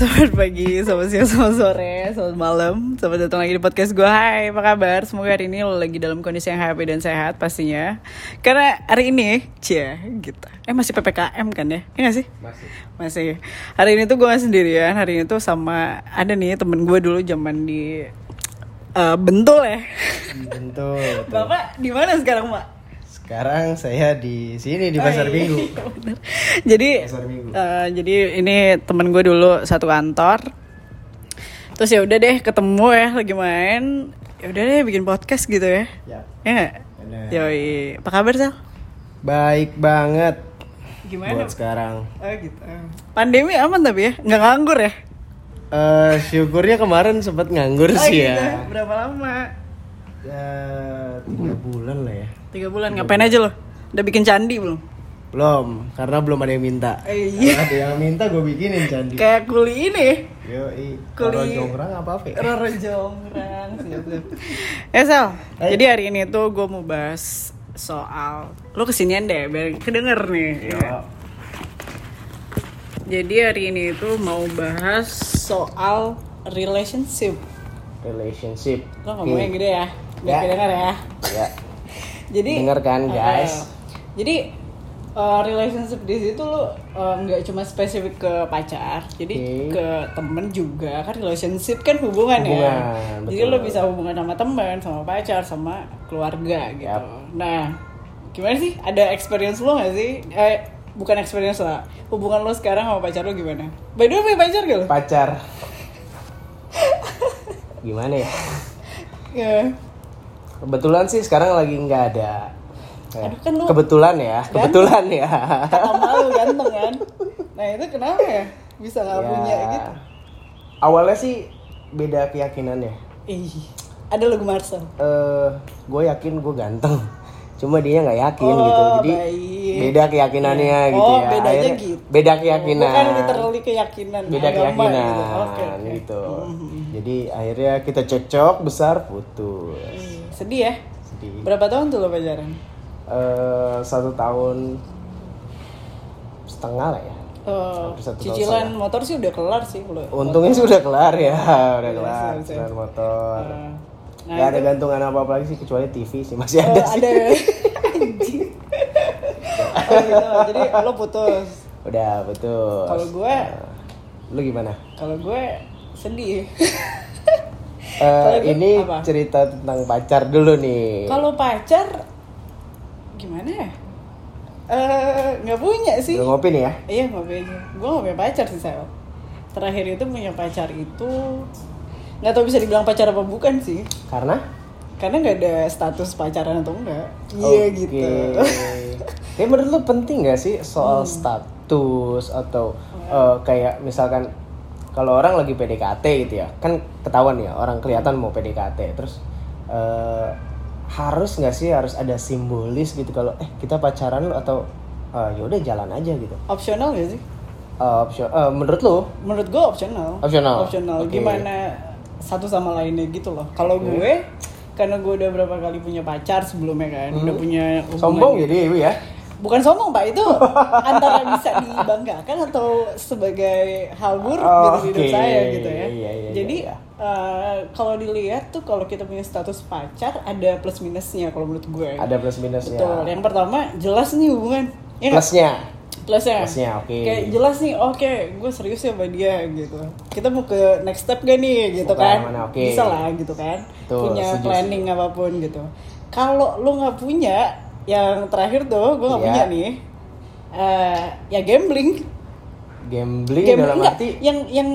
selamat pagi, selamat siang, selamat sore, selamat malam Selamat datang lagi di podcast gue Hai, apa kabar? Semoga hari ini lo lagi dalam kondisi yang happy dan sehat pastinya Karena hari ini, cia gitu Eh masih PPKM kan ya? Iya gak sih? Masih. Masih Hari ini tuh gue gak sendirian Hari ini tuh sama ada nih temen gue dulu zaman di eh, Bentul ya Tentu. betul. Bapak di mana sekarang, Mak? Sekarang saya di sini di pasar Oh, iya, Minggu. bener. Jadi Pasar Minggu. eh, jadi ini temen gue dulu satu kantor. Terus ya udah deh ketemu ya lagi main. Ya udah deh bikin podcast gitu ya. Ya. Ya. Yoi. Apa kabar Sal? Baik banget Gimana? buat sekarang. Oh gitu. Pandemi aman tapi ya? Nggak nganggur ya? Eh syukurnya kemarin sempat nganggur Oh, sih gitu. ya. Berapa lama? Ya tiga bulan lah ya. Tiga bulan. Ngapain aja lo? Udah bikin candi belum? Belum, karena belum ada yang minta. Eh, iya. Ada yang minta gue bikinin candi. Kayak kuli ini. Yo, i. Kuli- Kalau jongrang apa apa? ya? Roro Jongrang siap, siap. Eh Hai. jadi hari ini tuh gue mau bahas soal Lu kesinian deh biar kedenger nih Yo. Jadi hari ini tuh mau bahas soal relationship Relationship. Lo ngomongnya gede ya, biar Ya. kedenger ya Ya. Jadi Denger kan, eh, guys? Jadi eh, relationship di situ lo eh, nggak cuma spesifik ke pacar, jadi Oke. ke temen juga kan relationship kan hubungan, ya. Hubungan, Jadi betul. lo bisa hubungan sama teman, sama pacar, sama keluarga gitu. Yap. Nah, gimana sih? Ada experience lo gak sih? Eh, bukan experience lah. Hubungan lo sekarang sama pacar lo gimana? By the way, punya pacar gak lo? Pacar. Gimana ya? Ya. Kebetulan sih sekarang lagi nggak ada. Ya, Aduh, kan lu kebetulan ya, kebetulan ya. Kata malu ganteng kan? Nah itu kenapa ya? Bisa gak Ya, punya gitu? Awalnya sih beda keyakinannya. Ih, ada lagu Marcel. Eh, gue yakin gue ganteng. Cuma dia nggak yakin Oh, gitu. Jadi baik. beda keyakinannya Oh, gitu ya. bedanya Akhirnya gitu. Beda keyakinan. Bukan literally keyakinan. beda agama keyakinan Gitu. Oke, oke. gitu. Mhm. Jadi akhirnya kita cocok besar putus. Ih, Sedih ya? Sedih. Berapa tahun tuh lo pacaran? Eh, satu tahun setengah lah ya. Hampir satu tahun cicilan setengah. motor sih udah kelar sih lo. Untungnya sudah kelar ya, udah Iya, kelar siap. cicilan motor. Eh, Nah, Gak ada itu- gantungan apa apa lagi sih kecuali TV sih masih Oh, ada sih. ada. Oh, gitu. Jadi lo putus. Udah betul. Kalau gue, lu gimana? kalau gue sedih. Gue ini apa? cerita tentang pacar dulu nih. Kalau pacar gimana ya? Eh, nggak punya sih. Udah ngopi nih ya? Iya nggak punya. Gue nggak punya pacar sih saya. Terakhir itu punya pacar itu nggak tahu bisa dibilang pacar apa bukan sih. Karena? Karena nggak ada status pacaran atau enggak. Iya Oke. gitu. Tapi menurut lu penting gak sih soal Hmm. status atau eh, kayak misalkan kalau orang lagi PDKT gitu ya, kan ketahuan ya orang kelihatan mau PDKT, terus eh, harus nggak sih harus ada simbolis gitu kalau eh kita pacaran lu atau eh, ya udah jalan aja gitu. Opsional gak sih? Eh, option, eh, menurut lu? Menurut gue opsional. Opsional? Opsional. Oke. Gimana satu sama lainnya gitu loh. Kalau gue karena gue udah berapa kali punya pacar sebelumnya kan, udah punya hubungan Hmm. Sombong jadi ibu ya? Bukan sombong pak itu antara bisa dibanggakan atau sebagai hal buruk Oh, gitu di hidup saya gitu ya. Iya, iya, Jadi iya. eh, kalau dilihat tuh kalau kita punya status pacar ada plus minusnya kalau menurut gue. Ada plus minusnya. Betul. Yang pertama jelas nih hubungan. Ya? Plusnya. Plusnya. Plusnya, oke. Kayak jelas nih, oke, gue serius ya sama dia gitu. Kita mau ke next step gak nih gitu ke kan? mana, oke. Bisa lah gitu kan. Betul, punya setuju, planning apa pun gitu. Kalau lu nggak punya, yang terakhir tuh gue nggak Iya. punya nih. eh ya gambling. Gambling, Gambling dalam enggak, arti yang yang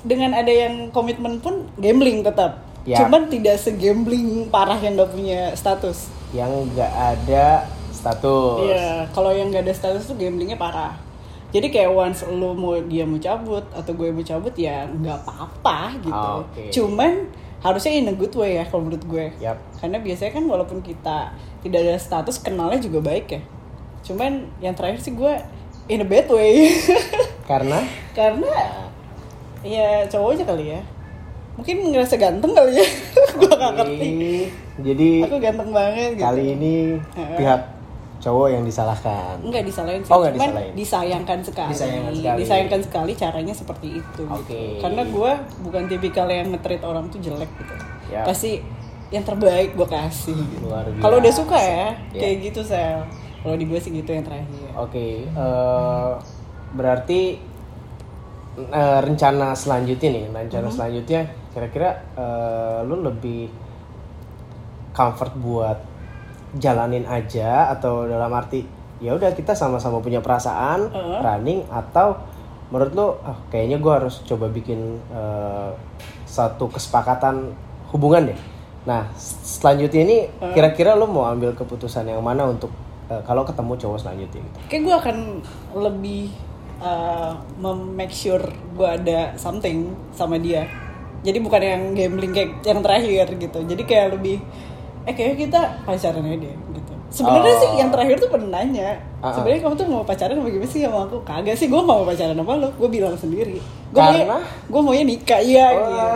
dengan ada yang komitmen pun gambling tetap. Ya. Cuman tidak segambling parah yang nggak punya status. yang nggak ada status. Iya, kalau yang gak ada status tuh gamblingnya parah. Jadi kayak once lu mau dia mau cabut atau gue mau cabut ya nggak apa-apa gitu. Ah, Oke. Cuman harusnya in a good way ya kalau menurut gue. Yap. Karena biasanya kan walaupun kita tidak ada status kenalnya juga baik ya. Cuman yang terakhir sih gue in a bad way. Karena Karena ya cowoknya kali ya. Mungkin ngerasa ganteng kali ya. gue gak ngerti. Jadi Aku ganteng banget gitu. kali ini pihak cowok yang disalahkan Enggak disalahin sih, Oh, nggak cuman disalahin. disayangkan sekali. Disayangkan sekali. Disayangkan sekali caranya seperti itu. gitu. Oke. Karena gue bukan tipikal yang nge-treat orang tuh jelek gitu. Ya. Pasti yang terbaik gue kasih. gitu. Luar biasa. Kalau udah suka ya, Ya. kayak gitu sel. Kalau di gue sih gitu yang terakhir. oke eh, berarti eh, rencana selanjutnya nih rencana Mhm. selanjutnya kira-kira eh, lu lebih comfort buat jalanin aja atau dalam arti ya udah kita sama-sama punya perasaan Heeh. running atau menurut lu ah, kayaknya gue harus coba bikin eh, satu kesepakatan hubungan deh nah selanjutnya ini kira-kira lu mau ambil keputusan yang mana untuk eh, kalau ketemu cowok selanjutnya gitu Kayak gue akan lebih uh, mem-make sure gue ada something sama dia. Jadi bukan yang gambling kayak yang terakhir gitu. Jadi kayak lebih eh kayak kita pacaran aja deh gitu. Sebenarnya Oh. sih yang terakhir tuh pernah nanya. Ah, ah. Sebenarnya kamu tuh mau pacaran sama gimana sih? Sama aku? Kagak sih, gue gak mau pacaran sama lo. Gue bilang sendiri. Gue Karena? gue maunya nikah iya Oh, gitu.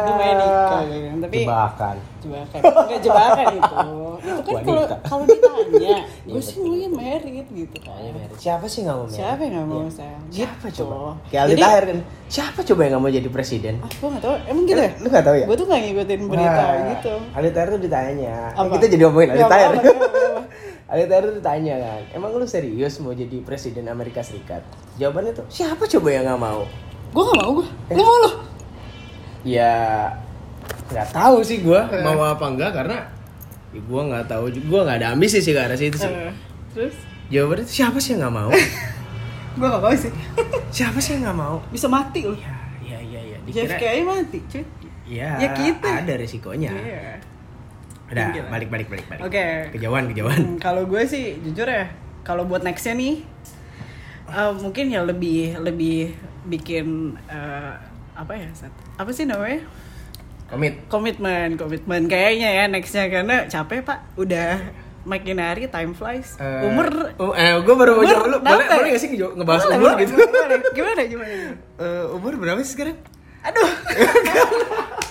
Gue maunya nikah gitu. Tapi jebakan. Jebakan. Enggak jebakan itu. Itu kan kalau kalau ditanya Iya, gue sih maunya merit gitu. Kan siapa sih nggak mau married? siapa yang nggak mau saya siapa Gitu. coba? Kayak Aldi Taher kan. Siapa coba yang nggak mau jadi presiden? Ah gue nggak tahu. Emang gitu ya? lu nggak tahu ya? Gue tuh nggak ngikutin berita Nah, gitu. Aldi Taher tuh ditanya. Apa? kita jadi ngomongin Aldi Nggak Taher tuh ditanya kan emang lu serius mau jadi presiden Amerika Serikat? Jawabannya tuh siapa coba yang nggak mau? Gue nggak mau gue Eh. mau lo ya nggak tahu sih gue mau apa enggak karena ya gue nggak tahu gue nggak ada ambisi sih ke arah situ sih Eh, terus? Jawabannya tuh siapa sih yang nggak mau? Gue nggak mau sih. Siapa sih yang nggak mau? Bisa mati lo ya ya ya ya JFK dikira aja mati cuy. Ya, Ya kita. ada resikonya Iya. Udah balik balik balik balik Oke. kejauhan kejauhan Hmm, kalau gue sih jujur ya, kalau buat nextnya nih, eh, mungkin ya lebih lebih bikin eh, apa ya? Sat? Apa sih namanya? komit Komitmen, komitmen kayaknya ya nextnya karena capek pak, udah makin hari time flies, Eh, umur oh, eh, gue baru mau umur jawab lu boleh boleh gak sih ngebahas Boleh, umur boleh, gitu boleh. Gimana gimana? Eh, umur berapa sih sekarang Aduh.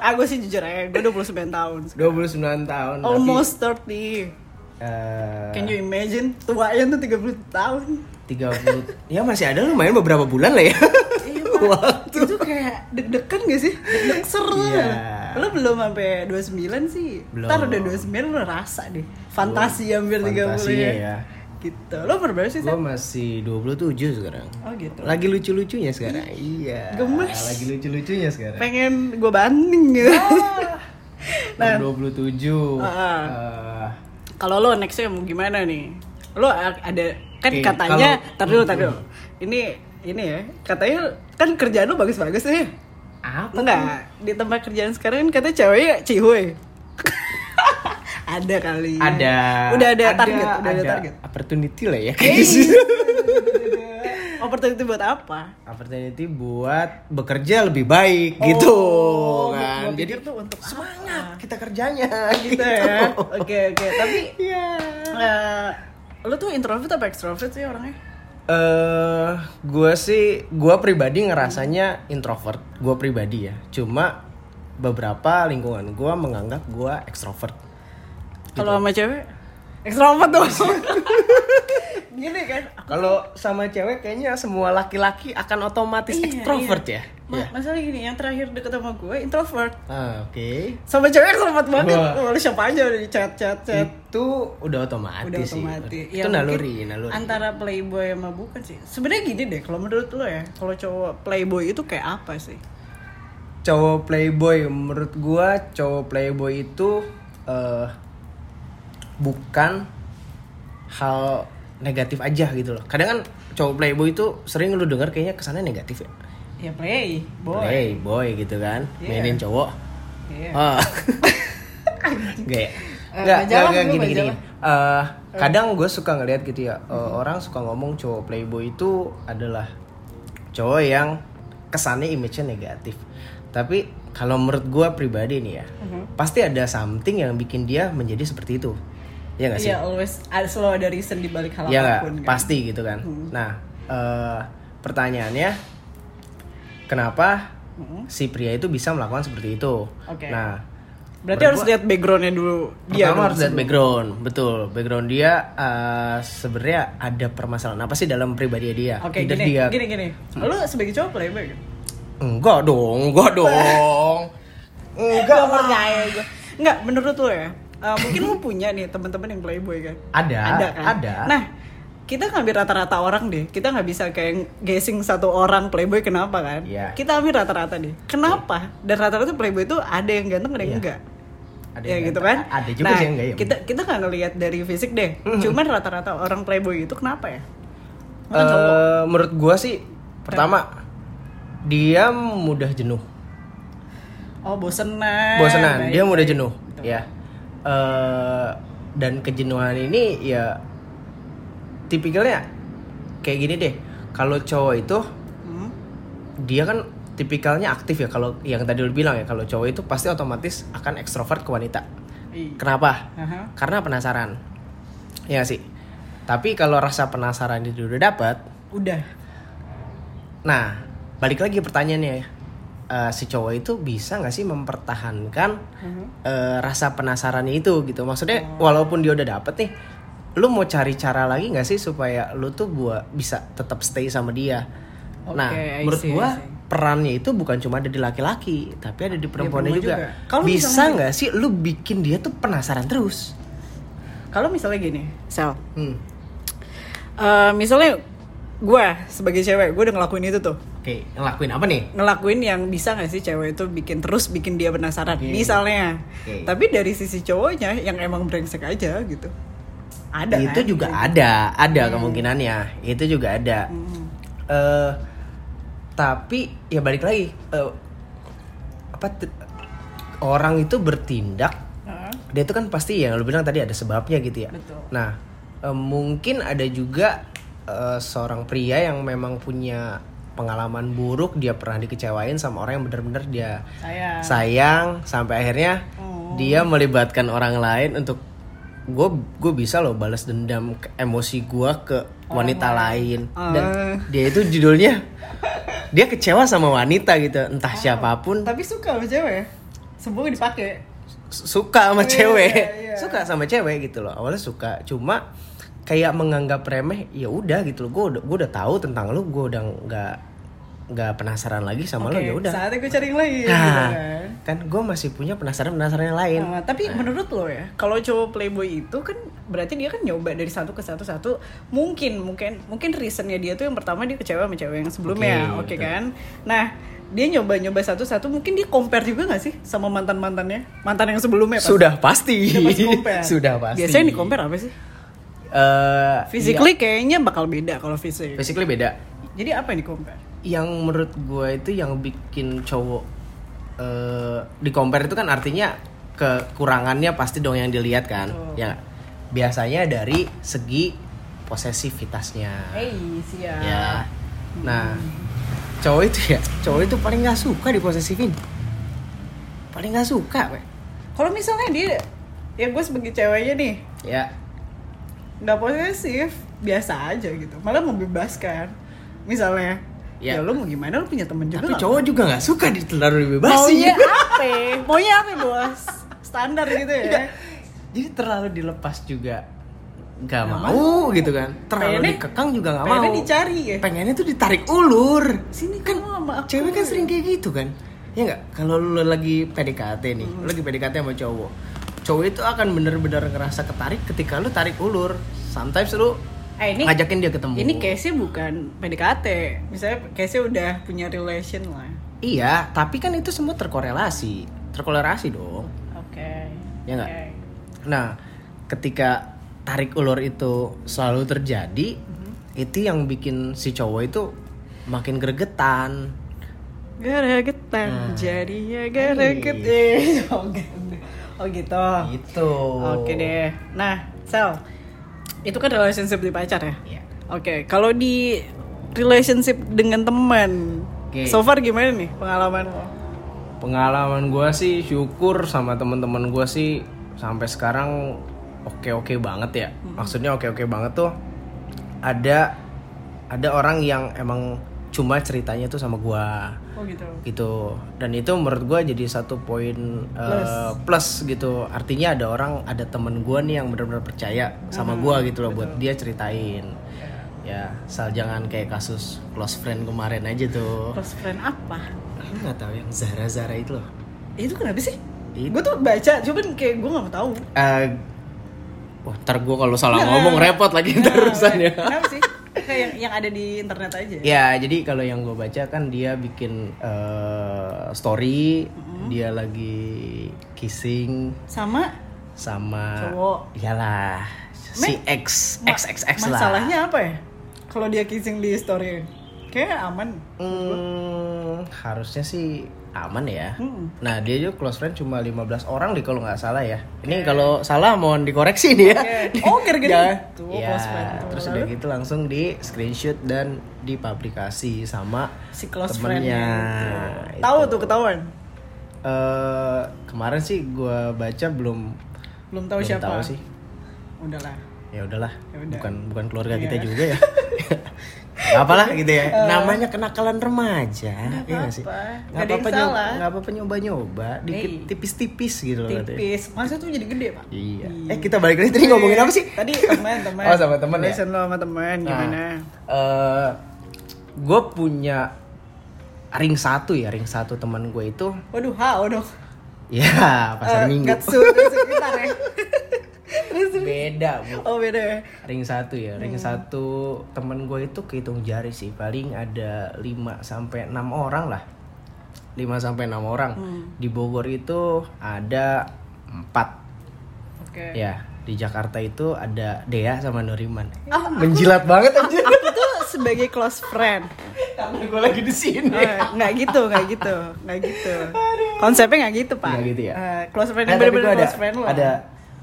ah gue sih jujur aja, gue 29 tahun. 29 tahun tapi, Almost 30. eh, Can you imagine? Tuanya tuh 30 tahun. 30 ya masih ada lumayan beberapa bulan lah ya Iya, Pak. Itu kayak deg-degan gak sih? Deg-deg seru. Iya. Lo belum sampai 29 sih. Belum. Ntar udah 29 lo rasa deh. Fantasi hampir 30 Fantasi ya. ya. Gitu. Lo umur berapa sih, gue masih 27 sekarang Oh gitu. lagi lucu-lucunya sekarang iya Gemes. lagi lucu-lucunya sekarang Pengen gue banding gitu. nah, nah, 27 Ah. Eh, kalau lo nextnya mau gimana nih? Lo ada kan Oke, katanya, kalau- dulu, tar dulu. Ini ini ya, katanya kan kerjaan lo bagus-bagus nih. apa Enggak, di tempat kerjaan sekarang kan katanya ceweknya cihuy. Ada kali. ada Udah ada target, udah ada target. opportunity lah ya Eh, kayak gitu. Opportunity buat apa? opportunity buat bekerja lebih baik gitu Oh, kan gua jadi tuh untuk semangat kita kerjanya Gitu ya. Oke, oke. Tapi Iya. eh, lo tuh introvert apa extrovert sih orangnya? eh gue sih gue pribadi ngerasanya introvert gue pribadi ya cuma beberapa lingkungan gue menganggap gue ekstrovert Kalau sama cewek extrovert dong. Gini kan. kalau sama cewek kayaknya semua laki-laki akan otomatis Iya, ekstrovert iya. ya Ma- Iya. Masalah gini, yang terakhir deket sama gue introvert. ah, oke Sama cewek extrovert banget. Wah. Oh, lu siapa aja udah di chat chat chat. itu udah otomatis Udah sih otomatis. itu Ya, naluri mungkin naluri Antara playboy sama bukan sih. Sebenarnya gini deh, kalau menurut lo ya, kalau cowok playboy itu kayak apa sih? cowok playboy menurut gua cowok playboy itu eh bukan hal negatif aja gitu loh kadang kan cowok playboy itu sering lu dengar kayaknya kesannya negatif ya Ya play, boy. playboy gitu kan Iya. mainin cowok Iya. ah Gak ya? Eh, Nggak, majalah nggak, nggak, juga gini gini. Eh, kadang gue suka ngeliat gitu ya, eh, orang suka ngomong cowok playboy itu adalah cowok yang kesannya image-nya negatif. Tapi kalau menurut gue pribadi nih ya, Mhm. pasti ada something yang bikin dia menjadi seperti itu. Ya nggak sih? Iya, always ada selalu ada reason di balik hal Iya nggak? apa pun kan. Pasti gitu kan. Nah, eh, pertanyaannya, kenapa Mhm. si pria itu bisa melakukan seperti itu? Oke. Nah, Berarti harus lihat backgroundnya dulu dia. Pertama harus lihat background, betul. Background dia eh, sebenarnya ada permasalahan apa sih dalam pribadi dia? Oke, Either gini, dia gini, gini. Lu sebagai cowok playboy kan? enggak dong, enggak dong. enggak Gak percaya gue. Enggak, menurut lu ya. Eh, mungkin lu punya nih teman-teman yang playboy kan? Ada, Ada kan? ada. Nah, kita ngambil rata-rata orang deh. Kita nggak bisa kayak guessing satu orang playboy kenapa kan? Iya. Kita ambil rata-rata deh. Kenapa? Dan rata-rata playboy itu ada yang ganteng, ada yang Iya. enggak. Ada ya yang gitu kan? ada juga nah, sih yang enggak ya. Kita kita nggak ngelihat dari fisik deh. Cuman rata-rata orang playboy itu kenapa ya? Cowok. Eh, menurut gua sih pertama dia mudah jenuh. Oh, bosenan. bosenan dia mudah jenuh Betul. ya Eh, dan kejenuhan ini ya tipikalnya kayak gini deh kalau cowok itu Hmm. dia kan tipikalnya aktif ya kalau yang tadi lu bilang ya kalau cowok itu pasti otomatis akan ekstrovert ke wanita Iya. kenapa Aha. karena penasaran ya sih tapi kalau rasa penasaran itu udah dapet Udah. Nah, balik lagi pertanyaannya ya. Eh, si cowok itu bisa nggak sih mempertahankan Mhm. eh, rasa penasarannya itu gitu? Maksudnya walaupun dia udah dapet nih, lu mau cari cara lagi nggak sih supaya lu tuh buat bisa tetap stay sama dia? Oke, nah, menurut see, I gua perannya itu bukan cuma ada di laki-laki, tapi ada di perempuannya perempuan juga. juga. Bisa nggak sih lu bikin dia tuh penasaran terus? Kalau misalnya gini, Sel. Hmm. Eh, misalnya gue sebagai cewek, gue udah ngelakuin itu tuh. Oke, ngelakuin apa nih? Ngelakuin yang bisa gak sih cewek itu bikin terus bikin dia penasaran. Oke. Misalnya. Oke. Tapi dari sisi cowoknya yang emang brengsek aja gitu. Ada itu kan? juga ada, ada kemungkinannya. Itu juga ada. Hmm. eh tapi ya balik lagi eh, apa orang itu bertindak Heeh. dia itu kan pasti yang lu bilang tadi ada sebabnya gitu ya Betul. nah eh, mungkin ada juga eh, seorang pria yang memang punya pengalaman buruk dia pernah dikecewain sama orang yang benar-benar dia Saya. sayang sampai akhirnya Oh. dia melibatkan orang lain untuk gue gue bisa loh balas dendam ke- emosi gue ke wanita lain dan Ah. dia itu judulnya dia kecewa sama wanita gitu entah siapa pun Tapi suka sama cewek? Semuanya dipakai. suka sama Iya, cewek iya. suka sama cewek gitu loh awalnya suka cuma kayak menganggap remeh ya udah gitu loh gue udah gue udah tahu tentang lu gue udah nggak nggak penasaran lagi sama Oke, lu ya udah saatnya gue cari yang lain gitu nah kan. kan gue masih punya penasaran penasaran yang lain Nah, tapi menurut lo ya, kalau cowok playboy itu kan berarti dia kan nyoba dari satu ke satu satu. Mungkin mungkin mungkin reasonnya dia tuh yang pertama dia kecewa sama cewek yang sebelumnya, Oke, oke betul. kan? Nah dia nyoba nyoba satu satu mungkin dia compare juga gak sih sama mantan mantannya mantan yang sebelumnya pasti. sudah pasti Dia pasti compare. sudah pasti biasanya di compare apa sih Eh, physically kayaknya bakal beda kalau fisik iya, basically beda jadi apa yang di compare yang menurut gue itu yang bikin cowok eh di compare itu kan artinya kekurangannya pasti dong yang dilihat kan Betul. ya biasanya dari segi posesivitasnya. Hey siap ya. Nah cowok itu ya cowok itu paling nggak suka diposesifin. Paling nggak suka kalau misalnya dia ya gue sebagai ceweknya nih ya. nggak posesif biasa aja gitu. Malah membebaskan. Misalnya Ya. ya, lu mau gimana? Lu punya temen juga tapi cowok juga nggak suka di terlalu dibebasin maunya apa? Maunya apa bos standar gitu ya? Iya. jadi terlalu dilepas juga nggak Nggak mau, gitu kan. Terlalu Pengennya- dikekang juga nggak mau. pengennya dicari ya? Pengennya tuh ditarik ulur. Sini kan sama aku. cewek kan sering kayak gitu kan. Ya nggak? Kalau lu lagi PDKT nih Hmm. lu lagi PDKT sama cowok. Cowok itu akan bener-bener ngerasa ketarik ketika lu tarik ulur. Sometimes lu eh ini ngajakin dia ketemu ini case-nya bukan PDKT misalnya case-nya udah punya relation lah iya tapi kan itu semua terkorelasi terkorelasi dong oke Ya nggak? Oke. Nah, ketika tarik ulur itu selalu terjadi, itu yang bikin si cowok itu makin gregetan. Geregetan Nah. jadinya Eh, oh gitu. Oh gitu. Gitu. Oke deh. Nah, Sel, itu kan relationship di pacar ya? Iya. Oke, kalau di relationship dengan teman, Oke. so far gimana nih pengalaman lo? Pengalaman gue sih syukur sama teman-teman gue sih sampai sekarang oke-oke banget ya. Maksudnya oke-oke banget tuh ada ada orang yang emang cuma ceritanya tuh sama gua Oh gitu. gitu dan itu menurut gua jadi satu poin uh, plus. gitu artinya ada orang ada temen gua nih yang benar-benar percaya sama Hmm, gua gitu loh buat dia ceritain ya asal jangan kayak kasus close friend kemarin aja tuh Close friend apa? Lu nggak tahu yang Zara Zara itu loh Itu kenapa sih? Gue tuh baca, cuman kayak gue gak tahu. Eh, wah ntar gue kalau salah ngomong repot lagi terusan ya Kenapa sih? Yang, yang ada di internet aja. Ya, jadi kalau yang gue baca kan dia bikin eh, story, dia lagi kissing Sama sama Cowok. Iyalah, si X X X X lah. masalahnya apa ya? Kalau dia kissing di story, kayak aman. Hmm, harusnya sih aman ya. Hmm. Nah, dia juga close friend cuma 15 orang nih kalau nggak salah ya. Ini kalau salah mohon dikoreksi nih ya. Oke. Oh, gara-gara Ya, itu ya, close friend tuh. terus udah gitu langsung di screenshot dan dipublikasi sama Si close temennya. friendnya. Itu. Tahu tuh ketahuan. Eh, kemarin sih gua baca belum Belum tahu belum siapa. tahu sih. Udahlah. Ya udahlah, Ya udah. bukan bukan keluarga Iya. kita juga ya. Gak apalah gitu ya. Namanya kenakalan remaja. Nggak Iya nggak sih? apa-apa. Apa-apa nyoba, nggak apa-apa nyoba-nyoba, dikit Hey. tipis-tipis gitu loh. Tipis. Masa tuh jadi gede, Pak? Iya. Eh kita balik lagi tadi ngomongin apa sih? Tadi teman, teman. Oh, sama teman ya? Lo sama teman gimana? Eh, gue punya ring satu ya, ring satu teman gue itu, Waduh, ha, waduh. ya pasar Eh, minggu. Gatsu, Gatsu gitar ya. Terus, terus. Beda bu. Oh beda ya. Ring satu ya, ring Hmm. satu temen gue itu kehitung jari sih, paling ada 5 sampai enam orang lah, 5 sampai enam orang. Hmm. Di Bogor itu ada empat, Oke. ya. Di Jakarta itu ada Dea sama Nuriman. Ah, Menjilat banget anjir. Aku tuh sebagai close friend. Karena gue lagi di sini. Eh, nggak gitu, nggak gitu, nggak gitu. Konsepnya nggak gitu pak. Nggak gitu ya? Eh, close friend Nah, yang bener-bener gua ada, close friend lo. ada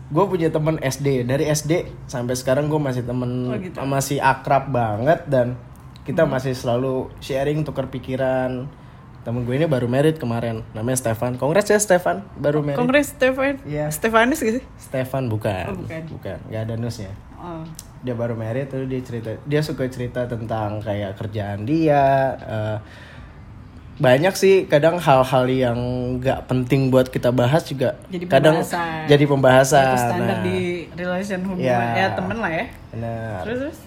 gue punya temen SD dari SD sampai sekarang gue masih temen Oh, gitu. masih akrab banget dan kita Hmm. masih selalu sharing tukar pikiran temen gue ini baru merit kemarin namanya Stefan kongres ya Stefan baru merit Kongres Stefan. Iya. Stefanus gitu. Stefan bukan Oh, bukan. bukan nggak ada nusnya Oh. dia baru merit terus dia cerita dia suka cerita tentang kayak kerjaan dia eh, banyak sih kadang hal-hal yang nggak penting buat kita bahas juga Jadi kadang pembahasan. jadi pembahasan Itu standar Nah, di relation hubungan Ya. ya temen lah ya. benar. Terus terus.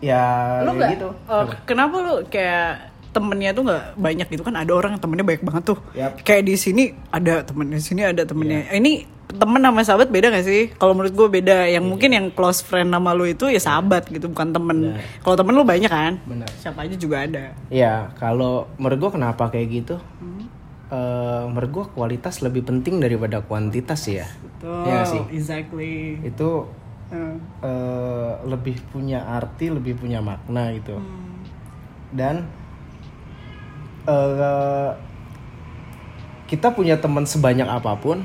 ya Lu nggak? gitu oh, kenapa lu kayak temennya tuh nggak banyak gitu kan ada orang yang temennya banyak banget tuh Yap. kayak di sini ada temennya di sini ada temennya Iya. ini temen sama sahabat beda gak sih? Kalau menurut gue beda. Yang mungkin yang close friend sama lu itu ya sahabat gitu bukan temen. Benar. kalau temen lu banyak kan? Benar. Siapa aja juga ada. Ya kalau menurut gua kenapa kayak gitu? Hmm. Eh, menurut gua kualitas lebih penting daripada kuantitas ya. Betul. Iya nggak sih? exactly. Itu Hmm. eh, lebih punya arti lebih punya makna gitu. Hmm. dan eh, kita punya teman sebanyak apa pun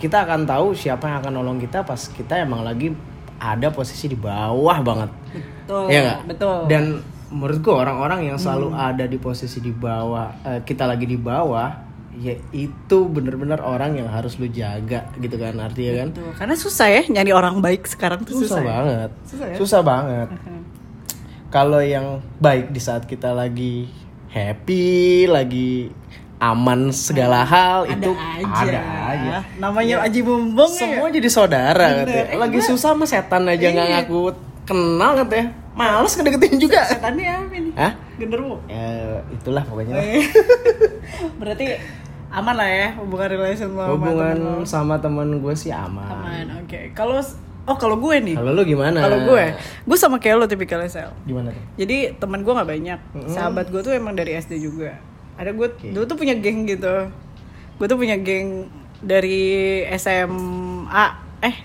kita akan tahu siapa yang akan nolong kita pas kita emang lagi ada posisi di bawah banget betul Iya nggak? betul Hmm. dan menurutku orang-orang yang selalu ada di posisi di bawah eh, kita lagi di bawah ya itu bener-bener orang yang harus lu jaga gitu kan artinya kan Betul. karena susah ya nyari orang baik sekarang tuh susah, susah, ya. banget Susah ya? susah banget Hmm. kalau yang baik di saat kita lagi happy lagi aman segala hal ada itu aja. ada aja. Namanya Aji Bumbung ya? Semua jadi saudara Bener. katanya. Eh, lagi gua- susah sama setan aja nggak Iya. ngaku. Kenal katanya. Males ngedeketin juga. Setannya apa ini? Hah? genderuwo. Ya itulah pokoknya. Lah. berarti aman lah ya hubungan relation sama temen hubungan sama temen gue sih aman. Aman oke. Kalau oh kalau gue nih. Kalau lu gimana? Kalau gue gue sama kayak lo tipikalnya sel. Gimana tuh? Jadi teman gue nggak banyak. Sahabat gue tuh emang dari SD juga ada gue dulu tuh punya geng gitu. Gue tuh punya geng dari SMA eh.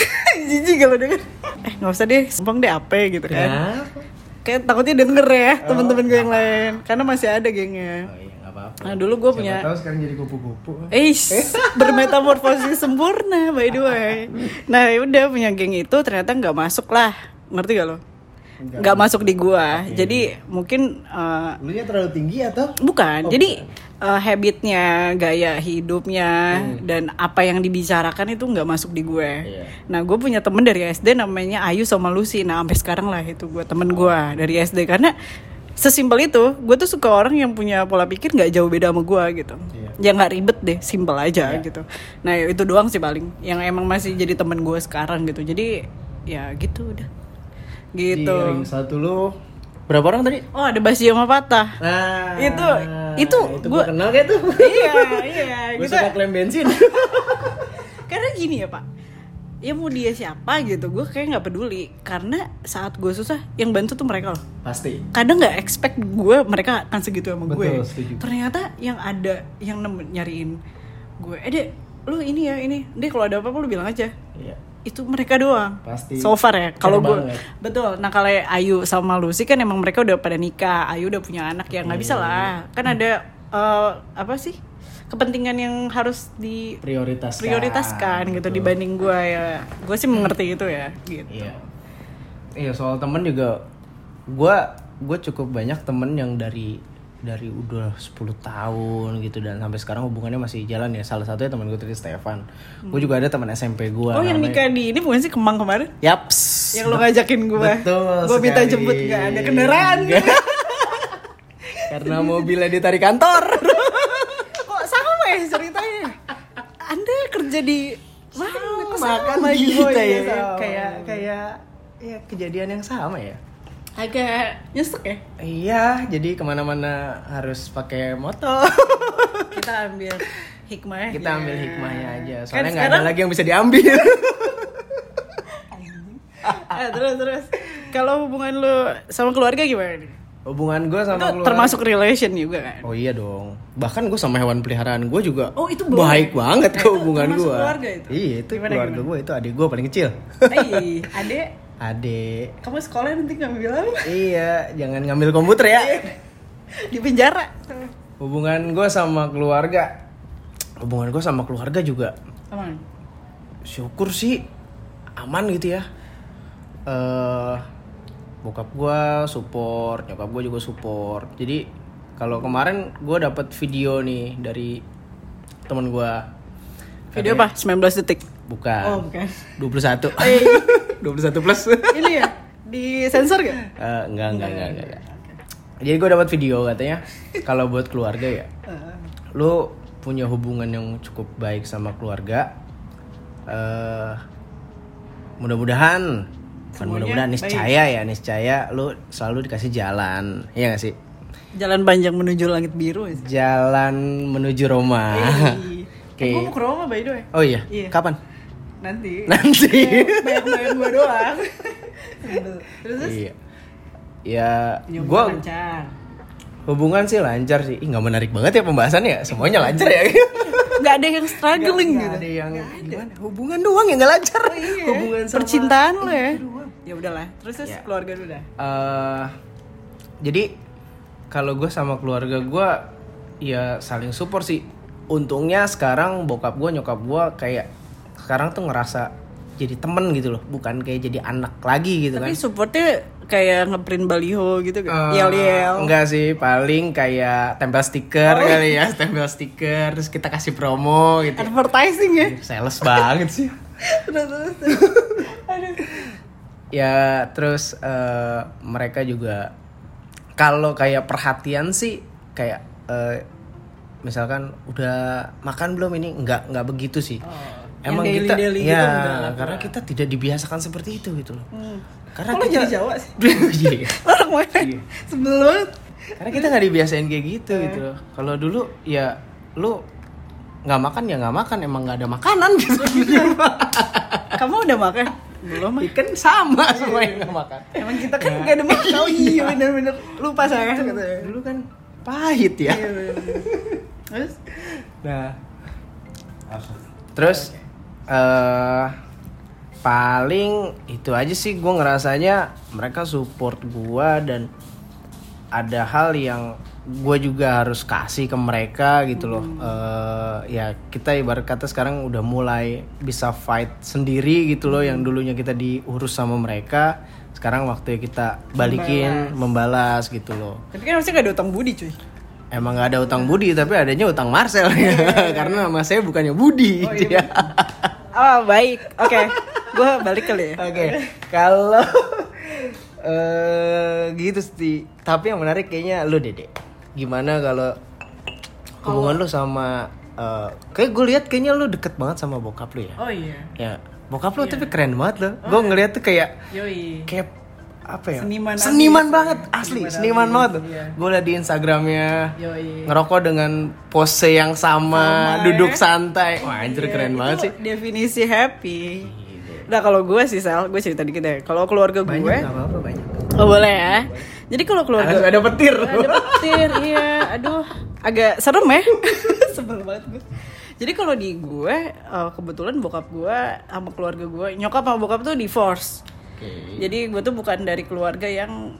Jijik kalau denger. Eh nggak usah deh. Sempong deh apa gitu kan. Kenapa? kayak takutnya denger ya teman-teman gue yang lain. karena masih ada gengnya. Oh iya apa-apa. Nah dulu gue punya tahu sekarang jadi kupu-kupu. Eh, bermetamorfosis sempurna by the way. Nah, ya udah punya geng itu ternyata nggak masuk lah, ngerti gak lo? Nggak masuk di gua. Jadi mungkin eh, lu terlalu tinggi atau bukan. Jadi eh, habitnya, gaya hidupnya dan apa yang dibicarakan itu nggak masuk di gue. Iya. Nah, gue punya temen dari SD namanya Ayu sama Lucy. Nah, sampai sekarang lah itu gue temen gua dari SD karena sesimpel itu gue tuh suka orang yang punya pola pikir nggak jauh beda sama gue gitu Iya. ya nggak ribet deh simpel aja Iya. gitu nah itu doang sih paling yang emang masih jadi temen gue sekarang gitu jadi ya gitu udah Di gitu ring satu lu berapa orang tadi? oh ada Basi sama Patah Nah, Itu- itu itu gua- gua kenal kayak tuh. iya iya Gue suka klaim bensin. karena gini ya pak ya mau dia siapa gitu gue kayak nggak peduli karena saat gue susah yang bantu tuh mereka loh Pasti. kadang nggak expect gue mereka akan segitu sama gue Betul, setuju. ternyata yang ada yang nem- nyariin gue eh dek lu ini ya ini dek kalau ada apa-apa lu bilang aja Iya. Itu mereka doang Pasti. so far ya kalau gue betul nah kalau Ayu sama Lucy kan emang mereka udah pada nikah Ayu udah punya anak ya nggak bisa lah kan ada eh, apa sih kepentingan yang harus di Prioritaskan. prioritaskan gitu Betul. dibanding gue ya gue sih mengerti itu ya gitu Iya. Iya soal temen juga gue gue cukup banyak temen yang dari dari udah 10 tahun gitu dan sampai sekarang hubungannya masih jalan ya. Salah satunya teman gue tadi Stefan. Gue juga ada teman SMP gue oh yang nikah di ini bukan sih kemang kemarin? Yaps. Yang lo ngajakin gue Betul gue minta jemput nggak ada kendaraan. Karena mobilnya ditarik kantor. Kok sama ya ceritanya? Anda kerja di mana? Kok makan sama kita ya sama. kayak kayak ya kejadian yang sama ya agak nyesek ya? Iya jadi ke mana-mana harus pakai motor. Kita ambil hikmahnya. Kita ambil hikmahnya aja. Kan soalnya nggak sekarang- ada lagi yang bisa diambil. Ah, terus terus. Kalau hubungan lu sama keluarga gimana nih? Hubungan gue sama itu keluarga termasuk relation juga kan? Oh iya dong. Bahkan gue sama hewan peliharaan gue juga Oh, itu boleh? baik banget Eh, ke hubungan gue keluarga itu? iya itu Gimana, keluarga gue itu adik gue paling kecil. Hei, adek adik. Kamu sekolah nanti nggak bilang? Iya jangan ngambil komputer ya. Di penjara. Hubungan gue sama keluarga. Hubungan gue sama keluarga juga aman. syukur sih. Aman gitu ya. Eh bokap gue support nyokap gue juga support. Jadi kalau kemarin gue dapat video nih dari temen gue video apa? 19 detik bukan. Oh bukan. 21 Eh. 21 plus. Ini ya? Di sensor gak Eh, enggak enggak enggak enggak, enggak. jadi gue dapat video katanya kalau buat keluarga ya. Lu punya hubungan yang cukup baik sama keluarga eh mudah-mudahan bukan Semuanya mudah-mudahan baik. niscaya ya niscaya lu selalu dikasih jalan. Iya gak sih? Jalan panjang menuju langit biru ya jalan menuju Roma. Hey. Oke. Eh, gue mau ke Roma by the way. Oh iya? Iya. kapan nanti. Nanti. Banyak banyak gue doang. Terus iya. Ya gua hubungan lancar. Hubungan sih lancar sih. Ih, nggak menarik banget ya pembahasan ya? Semuanya lancar ya? Nggak ada yang struggling Nggak gitu. ada yang gimana? Hubungan doang yang nggak lancar. Iya. hubungan sama percintaan lo ya? ya udahlah. Terus terus Ya. keluarga dulu dah? Eh, jadi kalau gue sama keluarga gue ya saling support sih. Untungnya sekarang bokap gue nyokap gue kayak sekarang tuh ngerasa jadi temen gitu loh bukan kayak jadi anak lagi gitu tapi kan supportnya kayak ngeprint baliho gitu kan Eh, yel yel Enggak sih, paling kayak tempel stiker Oh. kali ya, tempel stiker terus kita kasih promo gitu. advertising ya Sales banget sih. terus terus terus. aduh Ya, terus eh, mereka juga kalau kayak perhatian sih kayak eh, misalkan udah makan belum ini enggak enggak begitu sih. yang Emang daily- kita daily gitu ya enggak. karena kita tidak dibiasakan seperti itu gitu loh. Hmm. Karena Kok kita jadi Jawa sih Iya. orang mana Iya. sebelum Karena kita nggak dibiasain kayak gitu Eh. gitu loh. Kalau dulu ya lu nggak makan ya nggak makan emang nggak ada makanan gitu. kamu udah makan belum. Ikan sama semua yang nggak makan. emang kita kan gak ada makan oh iya bener-bener lupa saya katanya Dulu kan pahit ya. Iya, terus Nah, terus eh paling itu aja sih gue ngerasanya mereka support gua dan ada hal yang gue juga harus kasih ke mereka gitu loh. Eh, ya kita ibarat kata sekarang udah mulai bisa fight sendiri gitu loh yang dulunya kita diurus sama mereka sekarang waktunya kita balikin membalas, gitu loh. Tapi kan harusnya gak ada utang budi cuy. Emang gak ada utang Budi tapi adanya utang Marcel. Karena nama saya bukannya Budi. Oh, dia. Iya, oh baik oke gue balik kali ya Oke, kalau eh gitu sih. Tapi yang menarik kayaknya lu Dede. Gimana kalau hubungan lu sama eh kayak gue lihat kayaknya lu deket banget sama bokap lu ya. Oh iya. Ya, bokap lu tapi keren banget loh. Gue ngeliat tuh kayak Yoi. kayak apa ya? Seniman Seniman abis. banget, asli Seniman seniman abis, banget iya. Gue liat di Instagramnya Yoi. ngerokok dengan pose yang sama, Sama, duduk ya. santai. Wah anjir Iya, keren itu banget sih. Definisi happy. Nah kalau gue sih Sal, gue cerita dikit ya. Kalau keluarga gue, banyak. oh boleh ya. Jadi kalau keluarga Harus ada petir. ada petir, iya. Aduh, agak serem ya. Sebel banget gue. Jadi kalau di gue, eh, kebetulan bokap gue sama keluarga gue, nyokap sama bokap tuh divorce. Oke. Jadi gue tuh bukan dari keluarga yang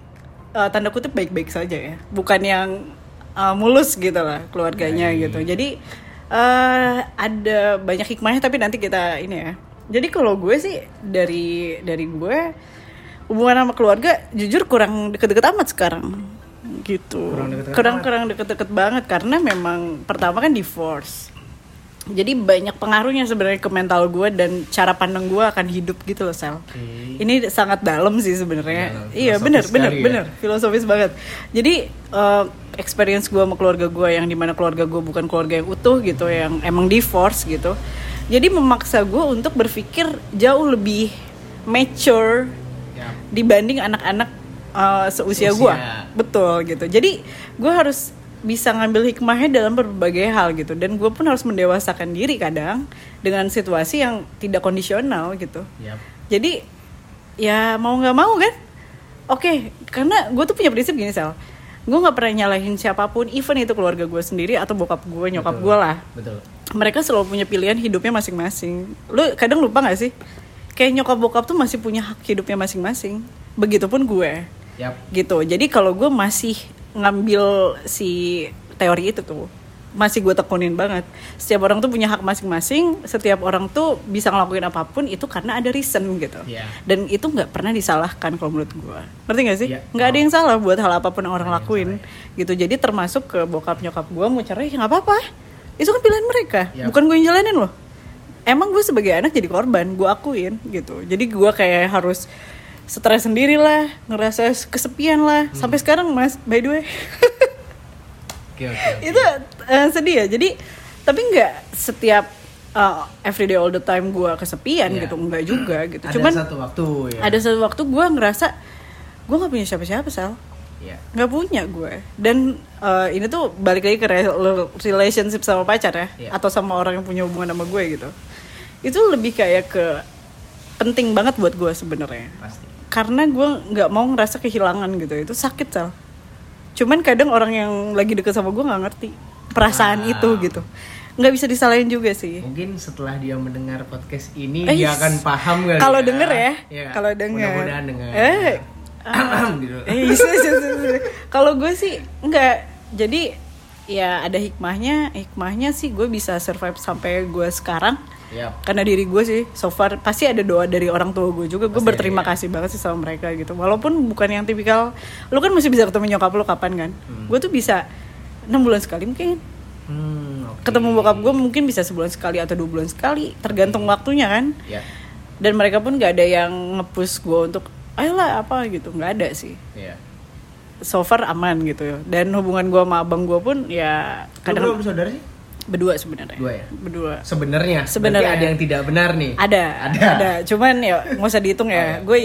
eh, tanda kutip baik-baik saja ya, bukan yang eh, mulus gitu lah keluarganya gitu. Jadi eh, ada banyak hikmahnya tapi nanti kita ini ya. Jadi kalau gue sih dari dari gue hubungan sama keluarga jujur kurang deket-deket amat sekarang gitu. Kurang kurang deket-deket banget karena memang pertama kan divorce. Jadi banyak pengaruhnya sebenarnya ke mental gue dan cara pandang gue akan hidup gitu loh sel. Ini sangat dalam sih sebenarnya. Iya bener bener ya. bener filosofis banget. Jadi eh, experience gue sama keluarga gue yang di mana keluarga gue bukan keluarga yang utuh gitu, yang emang divorce gitu. Jadi memaksa gue untuk berpikir jauh lebih mature Ya. dibanding anak-anak uh, seusia Seusia. gue betul gitu jadi gue harus bisa ngambil hikmahnya dalam berbagai hal gitu dan gue pun harus mendewasakan diri kadang dengan situasi yang tidak kondisional gitu Yap. jadi ya mau nggak mau kan oke karena gue tuh punya prinsip gini sel gue nggak pernah nyalahin siapa pun even itu keluarga gue sendiri atau bokap gue nyokap gue lah Betul. mereka selalu punya pilihan hidupnya masing-masing. Lu kadang lupa gak sih? Kayak nyokap bokap tuh masih punya hak hidupnya masing-masing. Begitupun gue. Yap. Gitu. Jadi kalau gue masih ngambil si teori itu tuh masih gue tekunin banget. Setiap orang tuh punya hak masing-masing. Setiap orang tuh bisa ngelakuin apa pun itu karena ada reason gitu. Iya. Dan itu nggak pernah disalahkan kalau menurut gue. Ngerti gak sih? Iya. Nggak ada yang salah buat hal apa pun yang orang yang lakuin. Gitu. Jadi termasuk ke bokap nyokap gue mau cerai ya nggak apa-apa. Itu kan pilihan mereka. Iya. Bukan gue yang jalanin loh. Emang gue sebagai anak jadi korban, gue akuin gitu. Jadi gue kayak harus stres sendiri lah, ngerasa kesepian lah. Hmm. Sampai sekarang mas, by the way. Oke oke. oke. itu eh, sedih ya jadi tapi nggak setiap uh, everyday all the time gue kesepian Iya. gitu nggak juga gitu Ada cuman satu waktu ya. ada satu waktu gue ngerasa gue nggak punya siapa-siapa sal Iya. nggak punya gue dan eh, ini tuh balik lagi ke re- relationship sama pacar ya Iya. atau sama orang yang punya hubungan sama gue gitu itu lebih kayak ke penting banget buat gue sebenarnya Pasti. Karena gue nggak mau ngerasa kehilangan gitu itu sakit sal cuman kadang orang yang lagi deket sama gue nggak ngerti perasaan Ah. itu gitu nggak bisa disalahin juga sih Mungkin setelah dia mendengar podcast ini Eh, dia akan paham kali kalau ya. denger ya Iya. kalau denger Mudah-mudahan denger. eh gitu. eh iya, iya, iya. kalau gue sih nggak jadi ya ada hikmahnya hikmahnya sih gue bisa survive sampai gue sekarang Yap. karena diri gue sih so far pasti ada doa dari orang tua gue juga gue berterima ada, ya. kasih banget sih sama mereka gitu walaupun bukan yang tipikal lu kan masih bisa ketemu nyokap lu kapan kan gue tuh bisa enam bulan sekali mungkin Hmm, oke. ketemu bokap gue mungkin bisa sebulan sekali atau dua bulan sekali tergantung waktunya kan Ya. dan mereka pun gak ada yang ngepush gue untuk ayolah apa gitu nggak ada sih Iya. so far aman gitu ya dan hubungan gue sama abang gue pun ya Lu kadang berapa saudara sih? Berdua sebenarnya Dua ya? berdua Sebenarnya. Sebenarnya. Ada yang tidak benar nih. ada Ada. cuman ya nggak usah dihitung Oh, ya iya. gue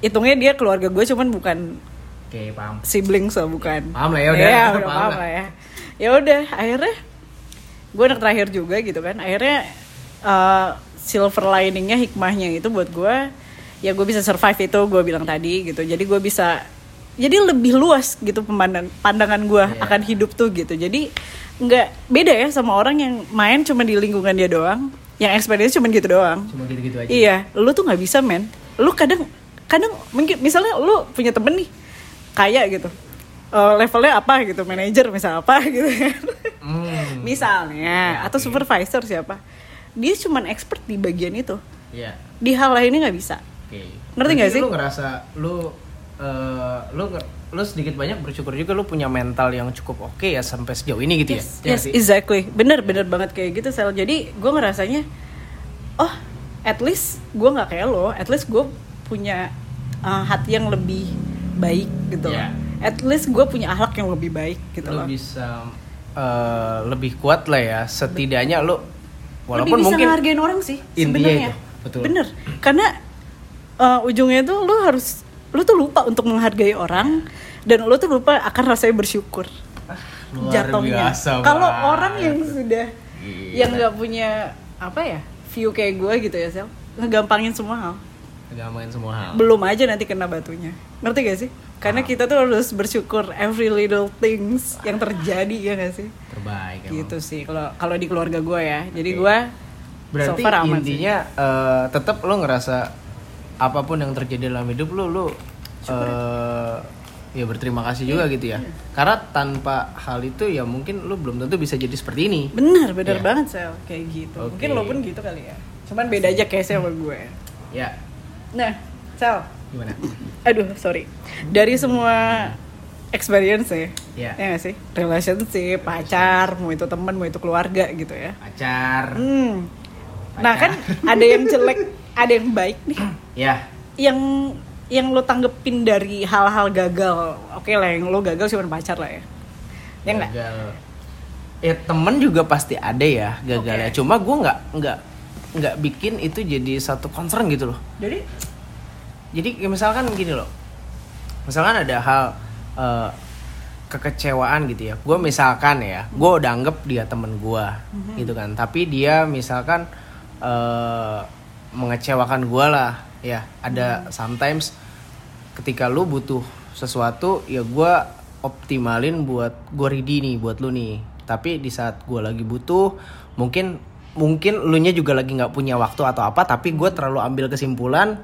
hitungnya dia keluarga gue cuman bukan Oke, paham. sibling so bukan Paham lah ya, udah. Iya, Paham udah paham lah. lah ya ya udah akhirnya gue anak terakhir juga gitu kan akhirnya uh, silver liningnya hikmahnya itu buat gue ya gue bisa survive itu gue bilang tadi gitu jadi gue bisa jadi lebih luas gitu pemandang pandangan gue Iya. akan hidup tuh gitu jadi nggak beda ya sama orang yang main cuma di lingkungan dia doang yang experience cuma gitu doang Cuma gitu-gitu aja. Iya, lu tuh nggak bisa men. Lu kadang kadang mungkin misalnya lu punya temen nih kaya gitu. Eh, levelnya apa gitu, manajer misal apa gitu kan. Hmm. Misalnya Ya, atau supervisor siapa. Dia cuman expert di bagian itu. Iya. Di hal lainnya nggak bisa. Oke. Ngerti nggak sih? Lu ngerasa lu eh, lu lu sedikit banyak bersyukur juga lu punya mental yang cukup oke ya sampai sejauh ini gitu Yes, ya. Yes, exactly. Bener, bener banget kayak gitu sel. Jadi gue ngerasanya, oh, at least gue nggak kayak lo. At least gue punya uh, hati yang lebih baik gitu loh. Iya. At least gue punya akhlak yang lebih baik gitu loh. bisa eh, lebih kuat lah ya setidaknya lu walaupun lebih bisa mungkin ngehargain orang sih sebenarnya. betul. Bener. Karena uh, ujungnya tuh lu harus lu tuh lupa untuk menghargai orang dan lu tuh lupa akan rasanya bersyukur. luar jatuhnya. Kalau orang yang sudah Gila. yang nggak punya apa ya view kayak gue gitu ya sel ngegampangin semua hal Ngamain semua hal belum aja nanti kena batunya ngerti gak sih karena kita tuh harus bersyukur every little things yang terjadi ya gak sih terbaik emang. gitu sih kalau kalau di keluarga gue ya jadi Oke. gue berarti so far aman sih. intinya eh, tetap lo ngerasa apa pun yang terjadi dalam hidup lo lo eh, ya berterima kasih juga gitu ya. Iya. karena tanpa hal itu ya mungkin lo belum tentu bisa jadi seperti ini. Benar benar Iya. banget sel. Kayak gitu. Oke. mungkin lo pun gitu kali ya. Cuman beda aja case sama gue. Ya. Nah sel. Gimana? Aduh sorry. Dari semua experience ya Iya. ya nggak sih? Relationship pacar mau itu teman mau itu keluarga gitu ya. Pacar. Hmm. nah kan ada yang jelek ada yang baik nih. Ya. Yang yang lo tanggepin dari hal-hal gagal. Oke lah yang lo gagal cuma pacar lah ya. Ya nggak? Gagal. Ya temen juga pasti ada ya gagalnya. Oke. cuma gue nggak nggak nggak bikin itu jadi satu concern gitu loh. Jadi? Jadi ya misalkan gini loh. Misalkan ada hal eh, kekecewaan gitu ya. Gue misalkan ya gue udah anggap dia temen gue gitu kan. Tapi dia misalkan eh, mengecewakan gue lah ya ada sometimes ketika lu butuh sesuatu ya gue optimalin buat gue ready nih buat lu nih tapi di saat gue lagi butuh mungkin mungkin lu nya juga lagi nggak punya waktu atau apa tapi gue terlalu ambil kesimpulan